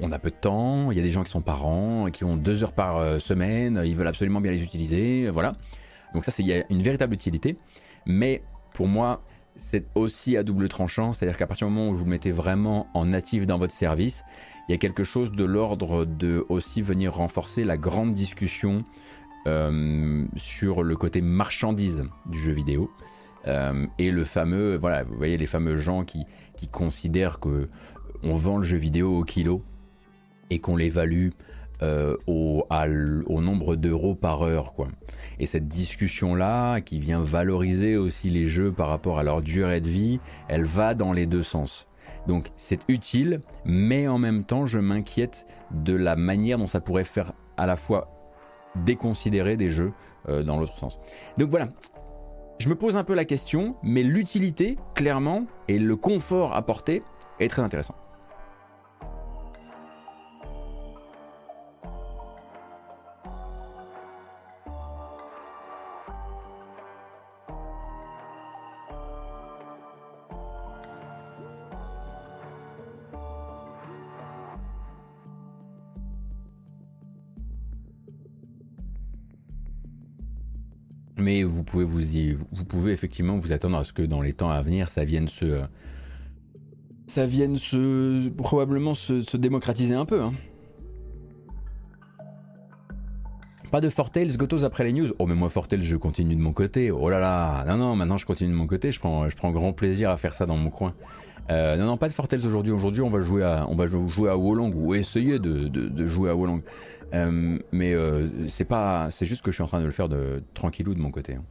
on a peu de temps. Il y a des gens qui sont parents, qui ont deux heures par semaine, ils veulent absolument bien les utiliser, voilà. Donc ça, il y a une véritable utilité. Mais pour moi, c'est aussi à double tranchant, c'est-à-dire qu'à partir du moment où vous mettez vraiment en natif dans votre service, il y a quelque chose de l'ordre de aussi venir renforcer la grande discussion euh, sur le côté marchandise du jeu vidéo. Euh, et le fameux, voilà, vous voyez les fameux gens qui, qui considèrent que on vend le jeu vidéo au kilo et qu'on l'évalue euh, au, au, nombre d'euros par heure. Quoi. Et cette discussion-là, qui vient valoriser aussi les jeux par rapport à leur durée de vie, elle va dans les deux sens. Donc c'est utile, mais en même temps, je m'inquiète de la manière dont ça pourrait faire à la fois déconsidérer des jeux euh, dans l'autre sens. Donc voilà, je me pose un peu la question, mais l'utilité, clairement, et le confort apporté est très intéressant. Vous, pouvez effectivement vous attendre à ce que dans les temps à venir, ça vienne se, ça vienne se, probablement se, démocratiser un peu. Hein. Pas de Fortales, Gotos après les news. Oh, mais moi, Fortales, je continue de mon côté. Oh là là. Non, non, maintenant, je continue de mon côté. Je prends, je prends grand plaisir à faire ça dans mon coin. Euh, non, non, pas de Fortales aujourd'hui. Aujourd'hui, on va jouer à, on va jouer à Wolong ou essayer de, jouer à Wolong. Euh, mais euh, c'est pas, c'est juste que je suis en train de le faire de tranquillou de mon côté. Hein.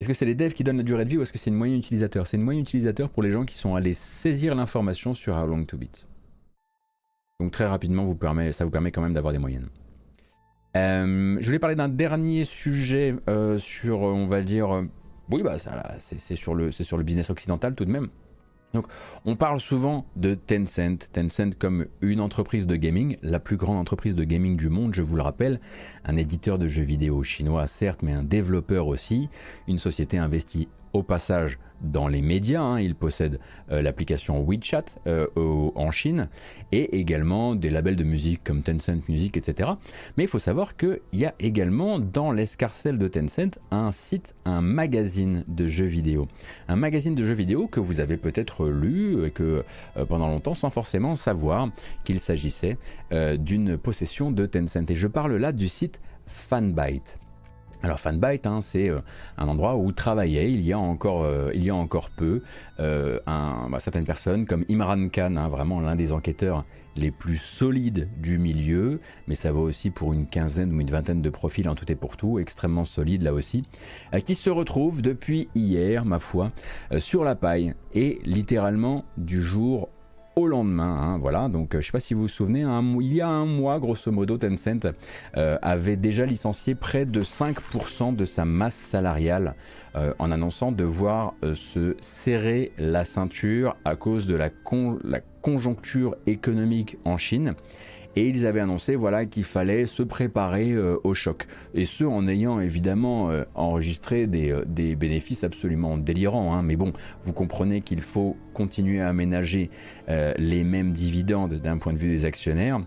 Est-ce que c'est les devs qui donnent la durée de vie ou est-ce que c'est une moyenne utilisateur? C'est une moyenne utilisateur pour les gens qui sont allés saisir l'information sur How Long to Beat. Donc très rapidement, ça vous permet quand même d'avoir des moyennes. Euh, je voulais parler d'un dernier sujet euh, sur, on va dire, euh, oui, bah c'est sur le business occidental tout de même. Donc, on parle souvent de Tencent, Tencent comme une entreprise de gaming, la plus grande entreprise de gaming du monde, je vous le rappelle, un éditeur de jeux vidéo chinois certes, mais un développeur aussi, une société investie au passage dans les médias. Hein. Il possède euh, l'application WeChat euh, en Chine et également des labels de musique comme Tencent Music, etc. Mais il faut savoir qu'il y a également dans l'escarcelle de Tencent un site, un magazine de jeux vidéo. Un magazine de jeux vidéo que vous avez peut-être lu et que euh, pendant longtemps sans forcément savoir qu'il s'agissait d'une possession de Tencent. Et je parle là du site Fanbyte. Alors Fanbyte, hein, c'est euh, un endroit où travaillait. Il y a encore, euh, il y a encore peu euh, bah, certaines personnes comme Imran Khan, hein, vraiment l'un des enquêteurs les plus solides du milieu, mais ça vaut aussi pour une quinzaine ou une vingtaine de profils en tout et pour tout, extrêmement solides là aussi, qui se retrouvent depuis hier, ma foi, sur la paille. Et littéralement du jour au lendemain. Hein, voilà, donc euh, je sais pas si vous vous souvenez, il y a un mois, grosso modo, Tencent euh, avait déjà licencié près de 5% de sa masse salariale euh, en annonçant devoir se serrer la ceinture à cause de la conjoncture économique en Chine et ils avaient annoncé voilà qu'il fallait se préparer euh, au choc et ce en ayant évidemment euh, enregistré des, euh, des, bénéfices absolument délirants hein. mais bon vous comprenez qu'il faut continuer à aménager les mêmes dividendes d'un point de vue des actionnaires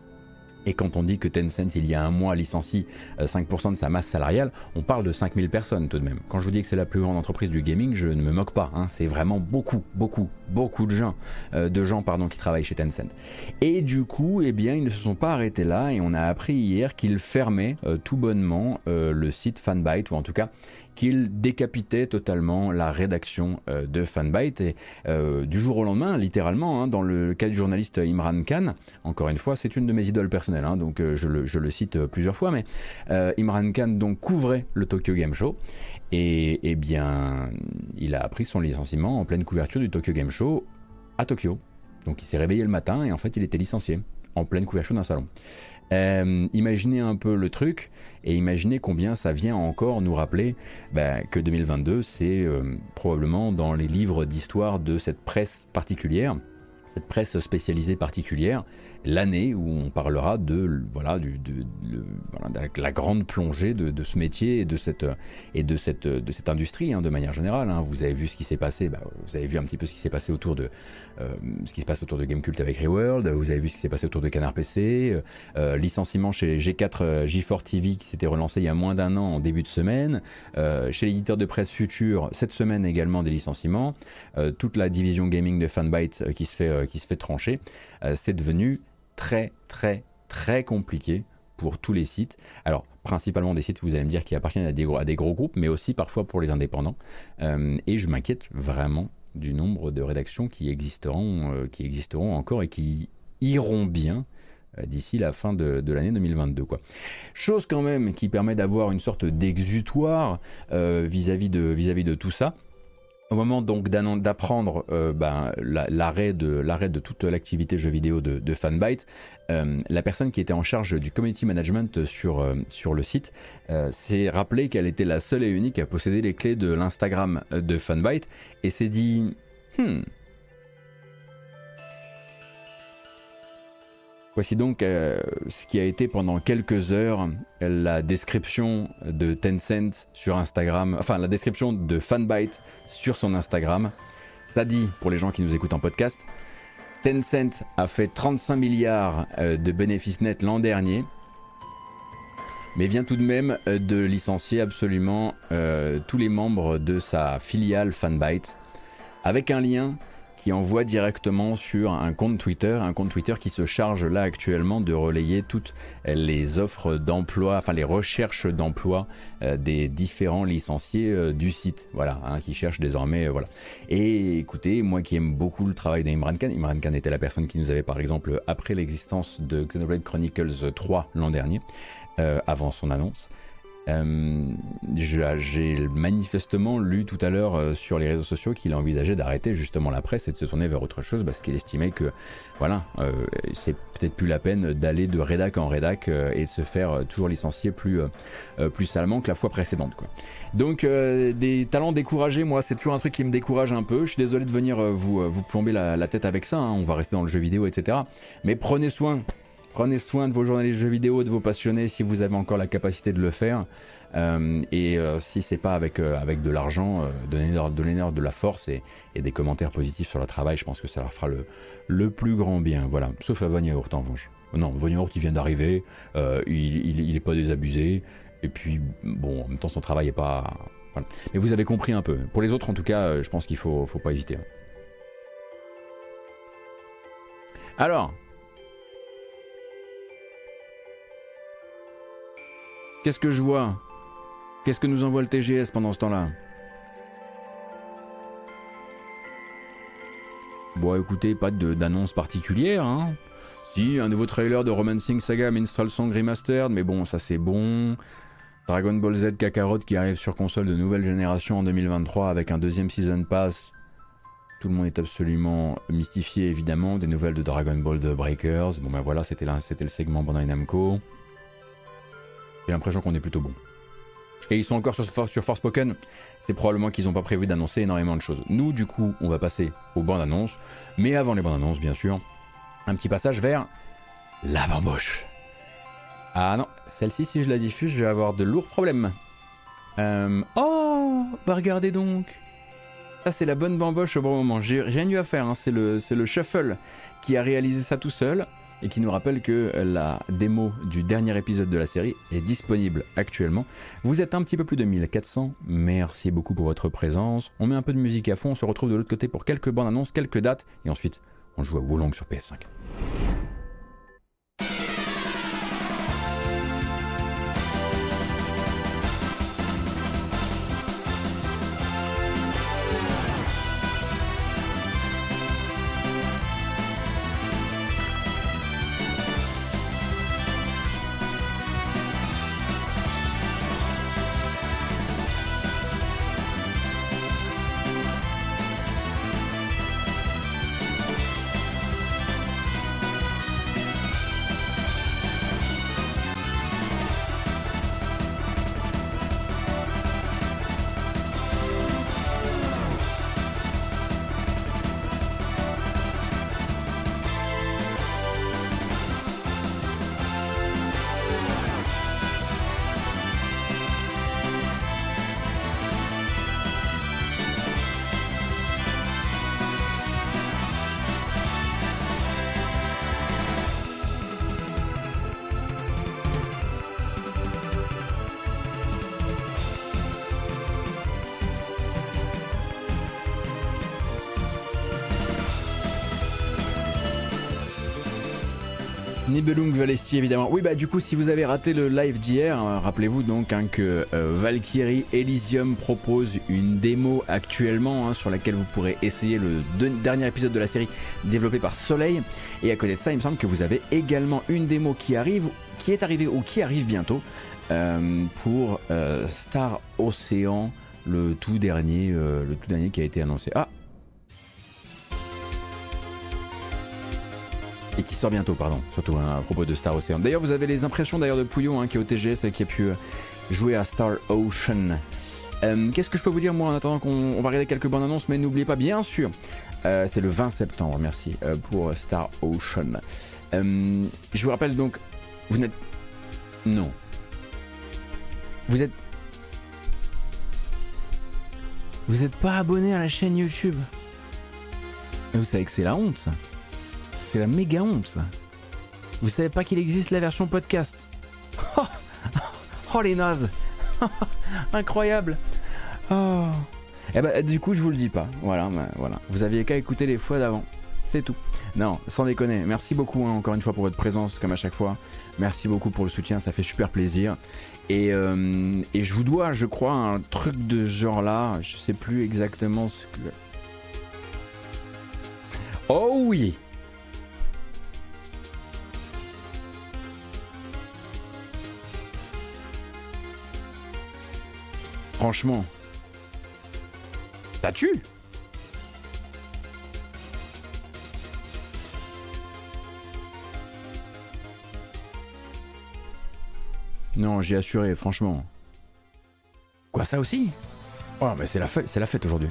et quand on dit que Tencent, il y a un mois, licencie 5% de sa masse salariale, on parle de 5000 personnes tout de même. Quand je vous dis que c'est la plus grande entreprise du gaming, je ne me moque pas. Hein. C'est vraiment beaucoup, beaucoup, beaucoup de gens, euh, de gens pardon, qui travaillent chez Tencent. Et du coup, eh bien, ils ne se sont pas arrêtés là et on a appris hier qu'ils fermaient euh, tout bonnement euh, le site Fanbyte, ou en tout cas qu'il décapitait totalement la rédaction euh, de Fanbyte et euh, du jour au lendemain, littéralement, hein, dans le cas du journaliste Imran Khan, encore une fois, c'est une de mes idoles personnelles, hein, donc euh, je, le, cite plusieurs fois, mais Imran Khan donc couvrait le Tokyo Game Show et eh bien il a appris son licenciement en pleine couverture du Tokyo Game Show à Tokyo. Donc il s'est réveillé le matin et en fait il était licencié en pleine couverture d'un salon. Euh, imaginez un peu le truc et imaginez combien ça vient encore nous rappeler bah, que 2022 c'est euh, probablement dans les livres d'histoire de cette presse particulière cette presse spécialisée particulière, l'année où on parlera de, voilà, du, de, la grande plongée de, ce métier et de cette, et de cette, de cette industrie hein, de manière générale. Hein. Vous avez vu ce qui s'est passé, bah, vous avez vu un petit peu ce qui s'est passé autour de euh, ce qui se passe autour de Gamecult avec Reworld, vous avez vu ce qui s'est passé autour de Canard PC, euh, euh, licenciement chez G4 G4 TV qui s'était relancé il y a moins d'un an en début de semaine, chez l'éditeur de presse Future cette semaine également des licenciements, toute la division gaming de Fanbyte qui se fait qui se fait trancher, euh, c'est devenu très très très compliqué pour tous les sites. Alors, principalement des sites, vous allez me dire, qui appartiennent à des, gros, groupes, mais aussi parfois pour les indépendants. Euh, et je m'inquiète vraiment du nombre de rédactions qui existeront, euh, qui existeront encore et qui iront bien d'ici la fin de, l'année 2022. Quoi. Chose quand même qui permet d'avoir une sorte d'exutoire vis-à-vis de, vis -vis de tout ça. Au moment donc d'apprendre euh, ben, l'arrêt de, de toute l'activité jeux vidéo de, Fanbyte, euh, la personne qui était en charge du community management sur, euh, le site s'est rappelé qu'elle était la seule et unique à posséder les clés de l'Instagram de Fanbyte et s'est dit hmm, Voici donc euh, ce qui a été pendant quelques heures la description de Tencent sur Instagram, enfin la description de Fanbyte sur son Instagram. Ça dit, pour les gens qui nous écoutent en podcast, Tencent a fait 35 milliards euh, de bénéfices nets l'an dernier. mais vient tout de même de licencier absolument tous les membres de sa filiale Fanbyte avec un lien qui envoie directement sur un compte Twitter, un compte Twitter qui se charge là actuellement de relayer toutes les offres d'emploi, enfin les recherches d'emploi euh, des différents licenciés euh, du site, voilà, hein, qui cherchent désormais, euh, voilà. Et écoutez, moi qui aime beaucoup le travail d'Imran Khan, Imran Khan était la personne qui nous avait par exemple, après l'existence de Xenoblade Chronicles 3 l'an dernier, avant son annonce, euh, j'ai manifestement lu tout à l'heure euh, sur les réseaux sociaux qu'il envisageait d'arrêter justement la presse et de se tourner vers autre chose parce qu'il estimait que voilà, euh, c'est peut-être plus la peine d'aller de rédac en rédac et de se faire toujours licencier plus, plus salement que la fois précédente. Quoi. Donc des talents découragés, moi c'est toujours un truc qui me décourage un peu. Je suis désolé de venir vous, vous plomber la, tête avec ça, hein. on va rester dans le jeu vidéo, etc. Mais prenez soin Prenez soin de vos journalistes jeux vidéo, de vos passionnés si vous avez encore la capacité de le faire. Euh, et euh, si c'est pas avec, euh, avec de l'argent, donnez-leur donnez de la force et, des commentaires positifs sur leur travail. Je pense que ça leur fera le, le plus grand bien. Voilà, sauf à Von Yaourt en revanche. Non, Von Yaourt il vient d'arriver, il, il, est pas désabusé. Et puis, bon, en même temps, son travail est pas. Mais vous avez compris un peu. Pour les autres, en tout cas, je pense qu'il faut, faut pas hésiter. Alors, Qu'est-ce que je vois? Qu'est-ce que nous envoie le TGS pendant ce temps-là? Bon, écoutez, pas d'annonce particulière, hein. Si, un nouveau trailer de Romancing Saga Minstrel Song Remastered, mais bon, ça c'est bon. Dragon Ball Z Kakarot qui arrive sur console de nouvelle génération en 2023 avec un deuxième Season Pass. Tout le monde est absolument mystifié évidemment. Des nouvelles de Dragon Ball The Breakers. Bon ben voilà, c'était le segment Bandai Namco. J'ai l'impression qu'on est plutôt bon. Et ils sont encore sur, sur Forspoken. C'est probablement qu'ils n'ont pas prévu d'annoncer énormément de choses. Nous, du coup, on va passer aux bandes annonces. Mais avant les bandes annonces, bien sûr, un petit passage vers la bamboche. Ah non, celle-ci, si je la diffuse, je vais avoir de lourds problèmes. Euh, oh, bah regardez donc. Ça, c'est la bonne bamboche au bon moment. J'ai rien eu à faire. Hein. C'est le, le shuffle qui a réalisé ça tout seul et qui nous rappelle que la démo du dernier épisode de la série est disponible actuellement. Vous êtes un petit peu plus de 1400, merci beaucoup pour votre présence. On met un peu de musique à fond, on se retrouve de l'autre côté pour quelques bandes annonces, quelques dates, et ensuite on joue à Wolong sur PS5. Nibelung Valesti évidemment. Oui bah du coup si vous avez raté le live d'hier, euh, rappelez-vous donc hein, que euh, Valkyrie Elysium propose une démo actuellement hein, sur laquelle vous pourrez essayer le dernier épisode de la série développé par Soleil. Et à côté de ça, il me semble que vous avez également une démo qui arrive, qui est arrivée ou qui arrive bientôt euh, pour Star Ocean, le tout dernier, le tout dernier qui a été annoncé. Ah et qui sort bientôt, pardon, surtout hein, à propos de Star Ocean. D'ailleurs, vous avez les impressions d'ailleurs de Pouillon hein, qui est au TGS et qui a pu euh, jouer à Star Ocean. Euh, qu'est-ce que je peux vous dire moi en attendant qu'on va regarder quelques bandes annonces, mais n'oubliez pas bien sûr, euh, c'est le 20 septembre, merci pour Star Ocean. je vous rappelle donc, vous n'êtes non, vous êtes vous n'êtes pas abonné à la chaîne YouTube. vous savez que c'est la honte ça. C'est la méga honte ça. Vous savez pas qu'il existe la version podcast? [LAUGHS] Oh les nazes [LAUGHS] Incroyable Oh Et bah du coup je vous le dis pas. Voilà, bah, voilà. Vous aviez qu'à écouter les fois d'avant. C'est tout. Non, sans déconner. Merci beaucoup hein, encore une fois pour votre présence, comme à chaque fois. Merci beaucoup pour le soutien, ça fait super plaisir. Et, euh, je vous dois, je crois, un truc de ce genre-là. Je sais plus exactement ce que. Oh oui Franchement, ça tue Non, j'ai assuré, franchement. Quoi, ça aussi? Oh, mais c'est la fête, c'est la fête aujourd'hui.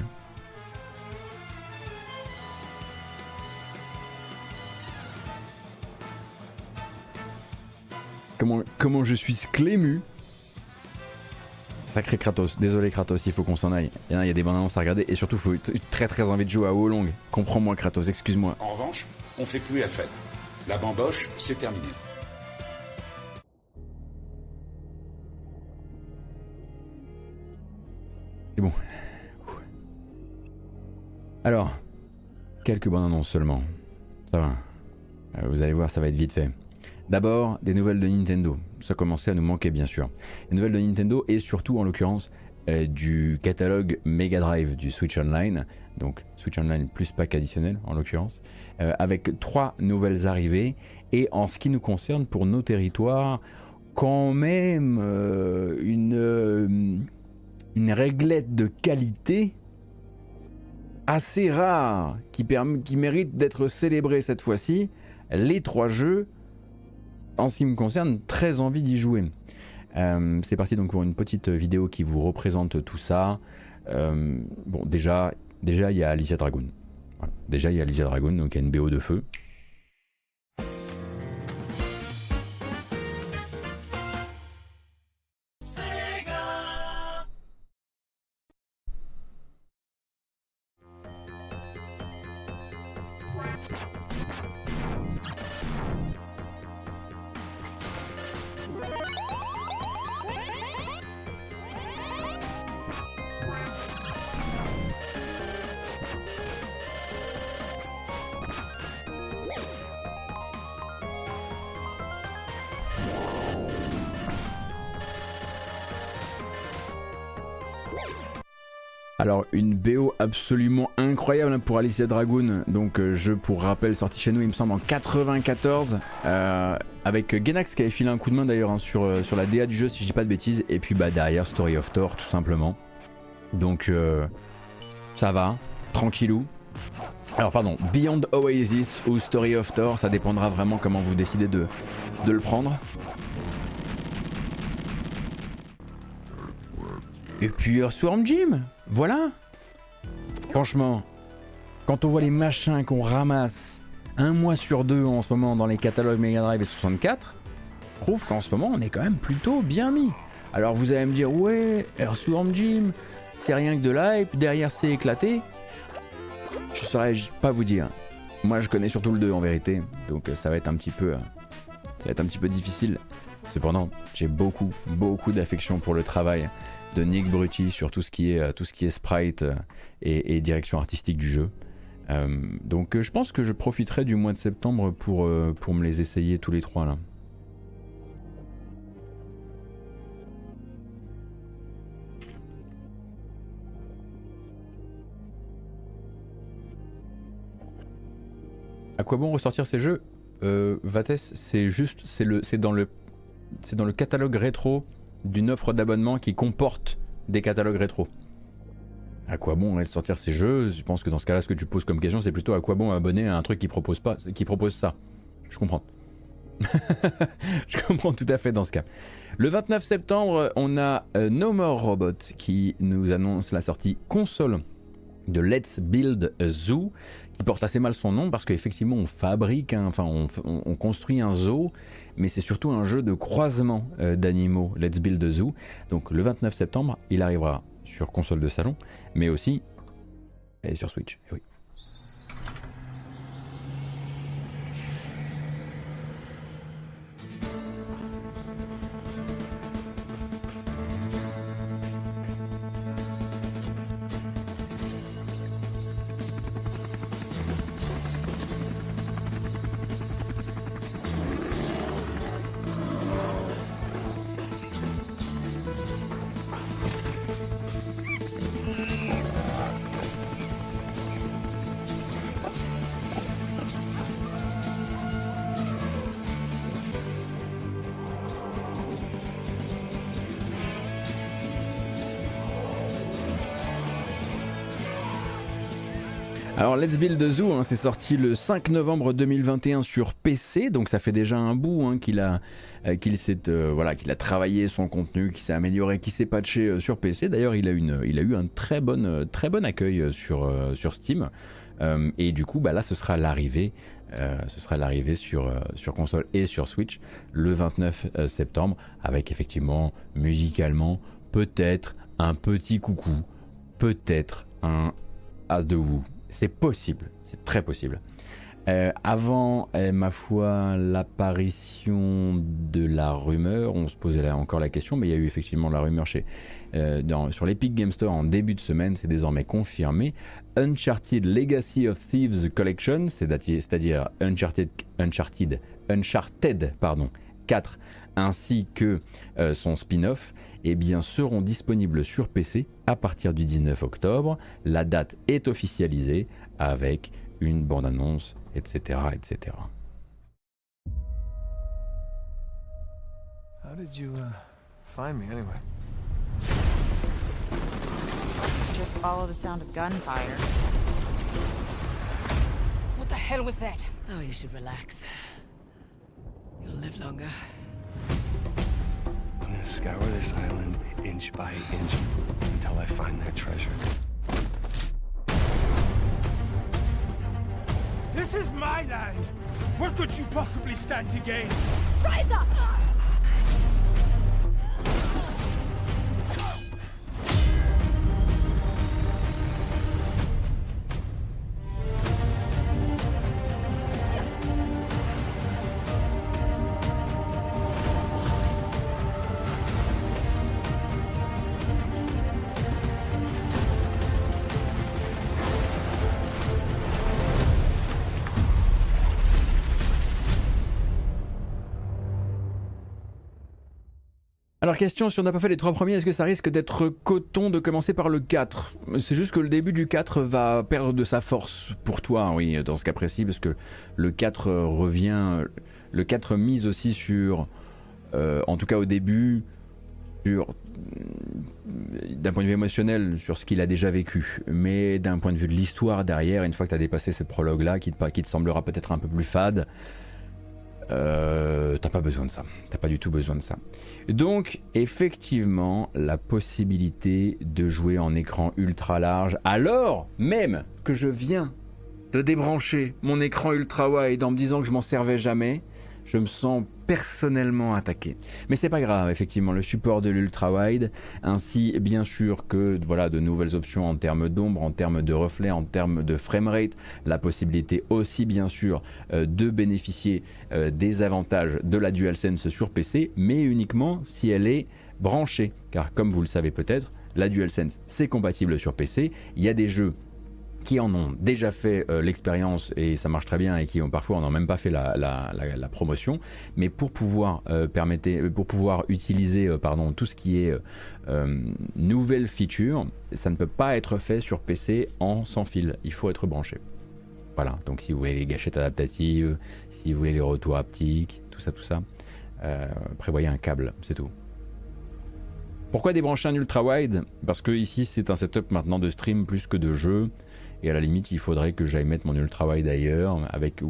Comment, comment je suis sclému Sacré Kratos, désolé Kratos, il faut qu'on s'en aille. Il y a des bandes annonces à regarder et surtout, il faut très très envie de jouer à Wolong. Comprends-moi Kratos, excuse-moi. En revanche, on fait plus la fête. La bamboche, c'est terminé. C'est bon. Alors, quelques bandes annonces seulement. Ça va. Euh, vous allez voir, ça va être vite fait. D'abord, des nouvelles de Nintendo. Ça commençait à nous manquer, bien sûr. Des nouvelles de Nintendo et surtout, en l'occurrence, euh, du catalogue Mega Drive du Switch Online. Donc, Switch Online plus pack additionnel, en l'occurrence. Euh, avec trois nouvelles arrivées. Et en ce qui nous concerne, pour nos territoires, quand même euh, une, une réglette de qualité assez rare qui, qui mérite d'être célébrée cette fois-ci. Les trois jeux en ce qui me concerne, très envie d'y jouer. Euh, c'est parti donc pour une petite vidéo qui vous représente tout ça. Euh, bon, déjà, déjà il y a Alicia Dragoon. Déjà il y a Alicia Dragoon, donc il y a une BO de feu. Alors une BO absolument incroyable pour Alicia Dragoon, donc euh, jeu pour rappel sorti chez nous il me semble en 94 euh, avec Genax qui avait filé un coup de main d'ailleurs hein, sur, euh, sur la DA du jeu si je dis pas de bêtises et puis bah derrière Story of Thor tout simplement. Donc ça va, tranquillou. Alors pardon, Beyond Oasis ou Story of Thor, ça dépendra vraiment comment vous décidez de, de le prendre. Et puis Swarm Gym voilà. Franchement, quand on voit les machins qu'on ramasse un mois sur deux en ce moment dans les catalogues Mega Drive et 64, je trouve qu'en ce moment on est quand même plutôt bien mis. Alors vous allez me dire ouais, Earthworm Jim, c'est rien que de l'hype, derrière c'est éclaté. Je saurais pas vous dire. Moi je connais surtout le 2 en vérité, donc euh, ça va être un petit peu, euh, ça va être un petit peu difficile. Cependant, j'ai beaucoup, beaucoup d'affection pour le travail de Nick Brutti sur tout ce qui est, euh, sprite euh, et, direction artistique du jeu. Euh, donc je pense que je profiterai du mois de septembre pour, me les essayer tous les trois là. À quoi bon ressortir ces jeux? Euh, Vates, c'est juste, c'est dans le catalogue rétro d'une offre d'abonnement qui comporte des catalogues rétro. À quoi bon sortir ces jeux? Je pense que dans ce cas-là, ce que tu poses comme question, c'est plutôt à quoi bon abonner à un truc qui propose pas, qui propose ça. Je comprends. [LAUGHS] je comprends tout à fait dans ce cas. Le 29 septembre, on a euh, No More Robot qui nous annonce la sortie console de Let's Build a Zoo, qui porte assez mal son nom parce qu'effectivement on fabrique, enfin on, construit un zoo, mais c'est surtout un jeu de croisement euh, d'animaux, Let's Build a Zoo. Donc le 29 septembre, il arrivera sur console de salon, mais aussi sur Switch. Eh. Let's Build Zoo, hein, c'est sorti le 5 novembre 2021 sur PC, donc ça fait déjà un bout hein, qu'il a, euh, qu'il s'est, euh, voilà, qu'il a travaillé son contenu, qu'il s'est amélioré, qu'il s'est patché euh, sur PC. D'ailleurs, il a une, il a eu un très bon, très bon accueil sur sur Steam. et du coup, bah là, ce sera l'arrivée, ce sera l'arrivée sur sur console et sur Switch le 29 septembre, avec effectivement musicalement peut-être un petit coucou, peut-être un à de vous c'est possible, c'est très possible. Euh, avant, euh, ma foi, l'apparition de la rumeur, on se posait là encore la question, mais il y a eu effectivement la rumeur chez, euh, sur l'Epic Game Store en début de semaine, c'est désormais confirmé. Uncharted Legacy of Thieves Collection, c'est-à-dire Uncharted, Uncharted, Uncharted pardon, 4, ainsi que son spin-off, eh bien, seront disponibles sur PC à partir du 19 octobre. La date est officialisée avec une bande-annonce, etc., etc. How did you uh, find me anyway? Just follow the sound of gunfire. What the hell was that? Oh, you should relax. You'll live longer. gonna scour this island inch by inch until I find that treasure. This is my land! What could you possibly stand to gain? Rise up! Alors question, si on n'a pas fait les trois premiers, est-ce que ça risque d'être coton de commencer par le 4 C'est juste que le début du 4 va perdre de sa force pour toi, oui, dans ce cas précis, parce que le 4 revient... Le 4 mise aussi sur, euh, en tout cas au début, d'un point de vue émotionnel sur ce qu'il a déjà vécu, mais d'un point de vue de l'histoire derrière, une fois que tu as dépassé ce prologue-là, qui te semblera peut-être un peu plus fade, euh, t'as pas besoin de ça. T'as pas du tout besoin de ça. Donc, effectivement, la possibilité de jouer en écran ultra large, alors même que je viens de débrancher mon écran ultra wide en me disant que je m'en servais jamais, je me sens personnellement attaqué. Mais c'est pas grave, effectivement, le support de l'ultra wide, ainsi bien sûr que voilà de nouvelles options en termes d'ombre, en termes de reflets, en termes de framerate, la possibilité aussi bien sûr euh, de bénéficier euh, des avantages de la DualSense sur PC, mais uniquement si elle est branchée, car comme vous le savez peut-être, la DualSense c'est compatible sur PC. Il y a des jeux qui en ont déjà fait euh, l'expérience et ça marche très bien et qui ont parfois n'ont même pas fait la, promotion. Mais pour pouvoir euh, permettre, pour pouvoir utiliser euh, pardon, tout ce qui est nouvelles features, ça ne peut pas être fait sur PC en sans fil. Il faut être branché. Voilà. Donc si vous voulez les gâchettes adaptatives, si vous voulez les retours haptiques, tout ça, tout ça, prévoyez un câble, c'est tout. Pourquoi débrancher un ultra wide Parce que ici c'est un setup maintenant de stream plus que de jeu. Et à la limite, il faudrait que j'aille mettre mon ultra wide ailleurs. Avec,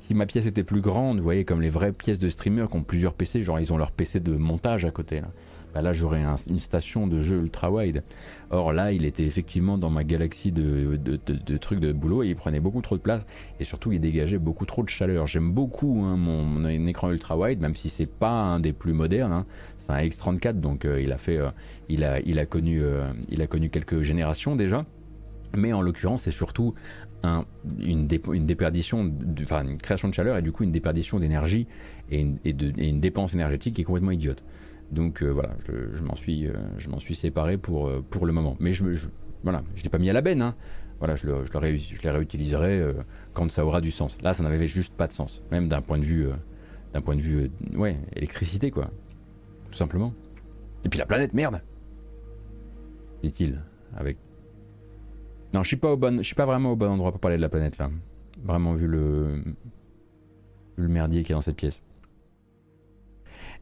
si ma pièce était plus grande, vous voyez, comme les vraies pièces de streamers qui ont plusieurs PC, genre ils ont leur PC de montage à côté. Là, bah là j'aurais une station de jeu ultra wide. Or là, il était effectivement dans ma galaxie de, de, trucs de boulot et il prenait beaucoup trop de place. Et surtout, il dégageait beaucoup trop de chaleur. J'aime beaucoup hein, mon, écran ultra wide, même si c'est pas un des plus modernes. Hein. C'est un X34, donc euh, il a fait, euh, il a, il a connu, euh, il a connu quelques générations déjà. Mais en l'occurrence, c'est surtout une, déperdition, enfin une création de chaleur et du coup une déperdition d'énergie et, une, dépense énergétique qui est complètement idiote. Donc euh, voilà, je, m'en suis, euh, suis séparé pour, euh, pour le moment. Mais je, je voilà, je l'ai pas mis à la benne. Hein. Voilà, je le, je, le je les réutiliserai quand ça aura du sens. Là, ça n'avait juste pas de sens, même d'un point de vue, point de vue, ouais, électricité quoi, tout simplement. Et puis la planète, merde, dit-il avec non, je suis pas au bon, je suis pas vraiment au bon endroit pour parler de la planète là. Vraiment vu le, le merdier qui est dans cette pièce.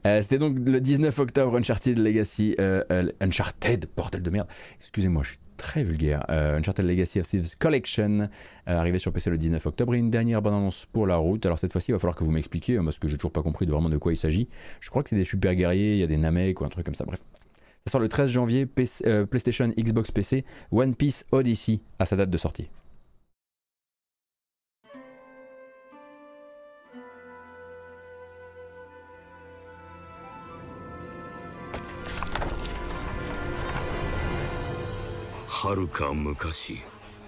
Euh, c'était donc le 19 octobre Uncharted Legacy, euh, euh, Uncharted, portel de merde. Excusez-moi, je suis très vulgaire. Uncharted Legacy of Thieves Collection, arrivé sur PC le 19 octobre, et une dernière bande annonce pour la route. Alors cette fois-ci, il va falloir que vous m'expliquiez, hein, parce que j'ai toujours pas compris de vraiment de quoi il s'agit. Je crois que c'est des super guerriers, il y a des Namek ou un truc comme ça, bref. Ça sort le 13 janvier, PlayStation, Xbox PC, One Piece Odyssey à sa date de sortie. はるか昔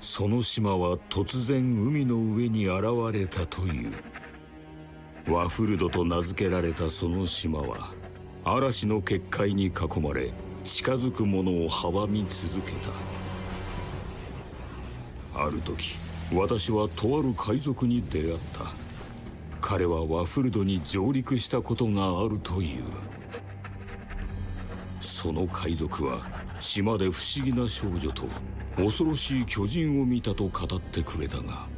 その島は突然海の上に現れたというワフルドと名付けられたその島は嵐の結界に囲まれ 近づく者を阻み続けた。ある時私はとある海賊に出会った。彼はワフルドに上陸したことがあるという。その海賊は島で不思議な少女と恐ろしい巨人を見たと語ってくれたが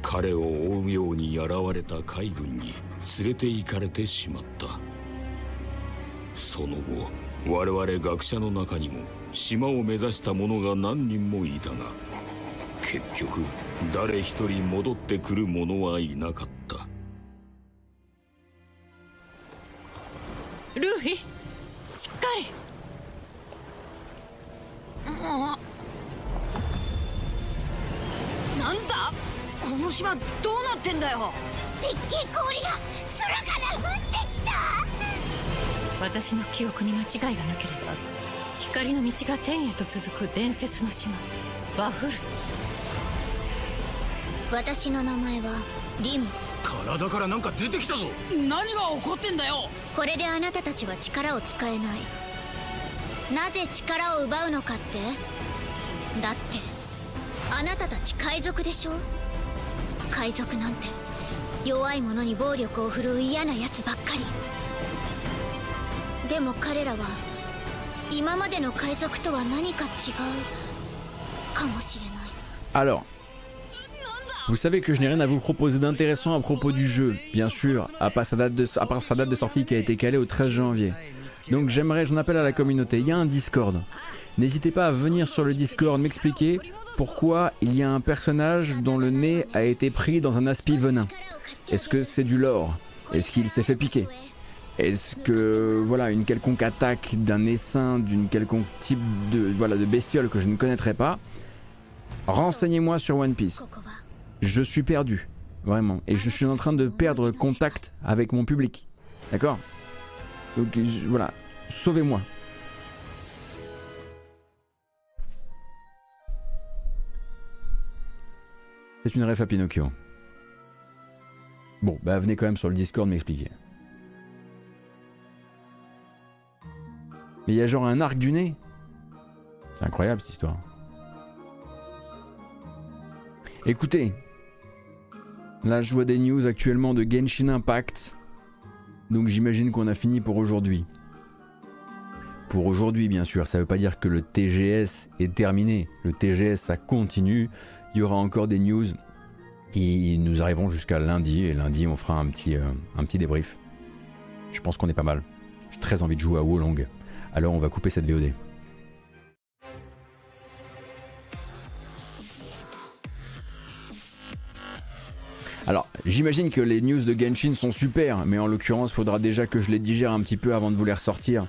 彼を追うように現れた海軍に連れて行かれてしまった。その後我々学者の中にも島を目指した者が何人もいたが結局誰一人戻ってくる者はいなかった。ルフィしっかり。なんだ？この島どうなってんだよ？でっけえ氷が空から降ってきた私の記憶に間違いがなければ光の道が天へと続く伝説の島バフルド私の名前はリム。体からなんか出てきたぞ。何が起こってんだよ。これであなたたちは力を使えない。なぜ力を奪うのかって？だってあなたたち海賊でしょ？海賊なんて弱い者に暴力を振るう嫌なやつばっかり でも彼らは今までの海賊とは何か違うかもしれない Alors, vous savez que je n'ai rien à vous proposer d'intéressant à propos du jeu, bien sûr, à part, sa date de, à part sa date de sortie qui a été calée au 13 janvier. Donc j'aimerais, j'en appelle à la communauté. Il y a un Discord. N'hésitez pas à venir sur le Discord m'expliquer pourquoi il y a un personnage dont le nez a été pris dans un aspi venin. Est-ce que c'est du lore Est-ce qu'il s'est fait piquer Est-ce que voilà une quelconque attaque d'un essaim, d'une quelconque type de voilà de bestiole que je ne connaîtrais pas Renseignez-moi sur One Piece. Je suis perdu, vraiment, et je suis en train de perdre contact avec mon public. D'accord? Donc voilà, sauvez-moi. C'est une ref à Pinocchio. Bon, bah venez quand même sur le Discord m'expliquer. Mais il y a genre un arc du nez. C'est incroyable cette histoire. Écoutez, là je vois des news actuellement de Genshin Impact donc j'imagine qu'on a fini pour aujourd'hui. Pour aujourd'hui, bien sûr, ça ne veut pas dire que le TGS est terminé. Le TGS, ça continue. Il y aura encore des news qui nous arriveront jusqu'à lundi. Et lundi, on fera un petit, euh, un petit débrief. Je pense qu'on est pas mal. J'ai très envie de jouer à Wolong. Alors on va couper cette VOD. Alors, j'imagine que les news de Genshin sont super, mais en l'occurrence, il faudra déjà que je les digère un petit peu avant de vous les ressortir.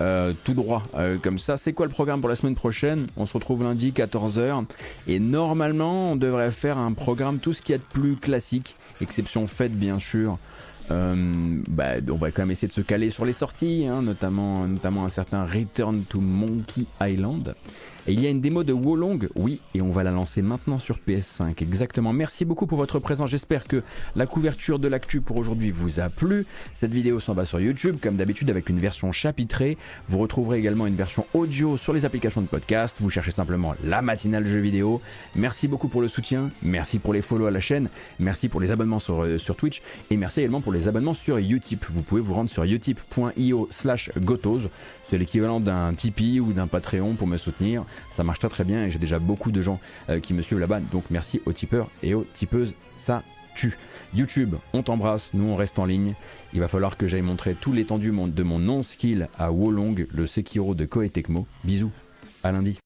Euh, tout droit euh, comme ça. C'est quoi le programme pour la semaine prochaine? On se retrouve lundi 14h et normalement on devrait faire un programme tout ce qui est de plus classique, exception faite bien sûr. Euh, bah, on va quand même essayer de se caler sur les sorties, hein, notamment, notamment un certain Return to Monkey Island. Il y a une démo de Wolong, oui, et on va la lancer maintenant sur PS5. Exactement. Merci beaucoup pour votre présence. J'espère que la couverture de l'actu pour aujourd'hui vous a plu. Cette vidéo s'en va sur YouTube, comme d'habitude, avec une version chapitrée. Vous retrouverez également une version audio sur les applications de podcast. Vous cherchez simplement la matinale jeu vidéo. Merci beaucoup pour le soutien. Merci pour les follow à la chaîne. Merci pour les abonnements sur, euh, sur Twitch. Et merci également pour les abonnements sur Utip. Vous pouvez vous rendre sur utip.io slash gotos c'est l'équivalent d'un Tipeee ou d'un Patreon pour me soutenir. Ça marche très très bien et j'ai déjà beaucoup de gens euh, qui me suivent là-bas. Donc merci aux tipeurs et aux tipeuses. Ça tue. YouTube, on t'embrasse, nous on reste en ligne. Il va falloir que j'aille montrer tout l'étendue de mon non-skill à Wolong, le Sekiro de Koei. Bisous, à lundi.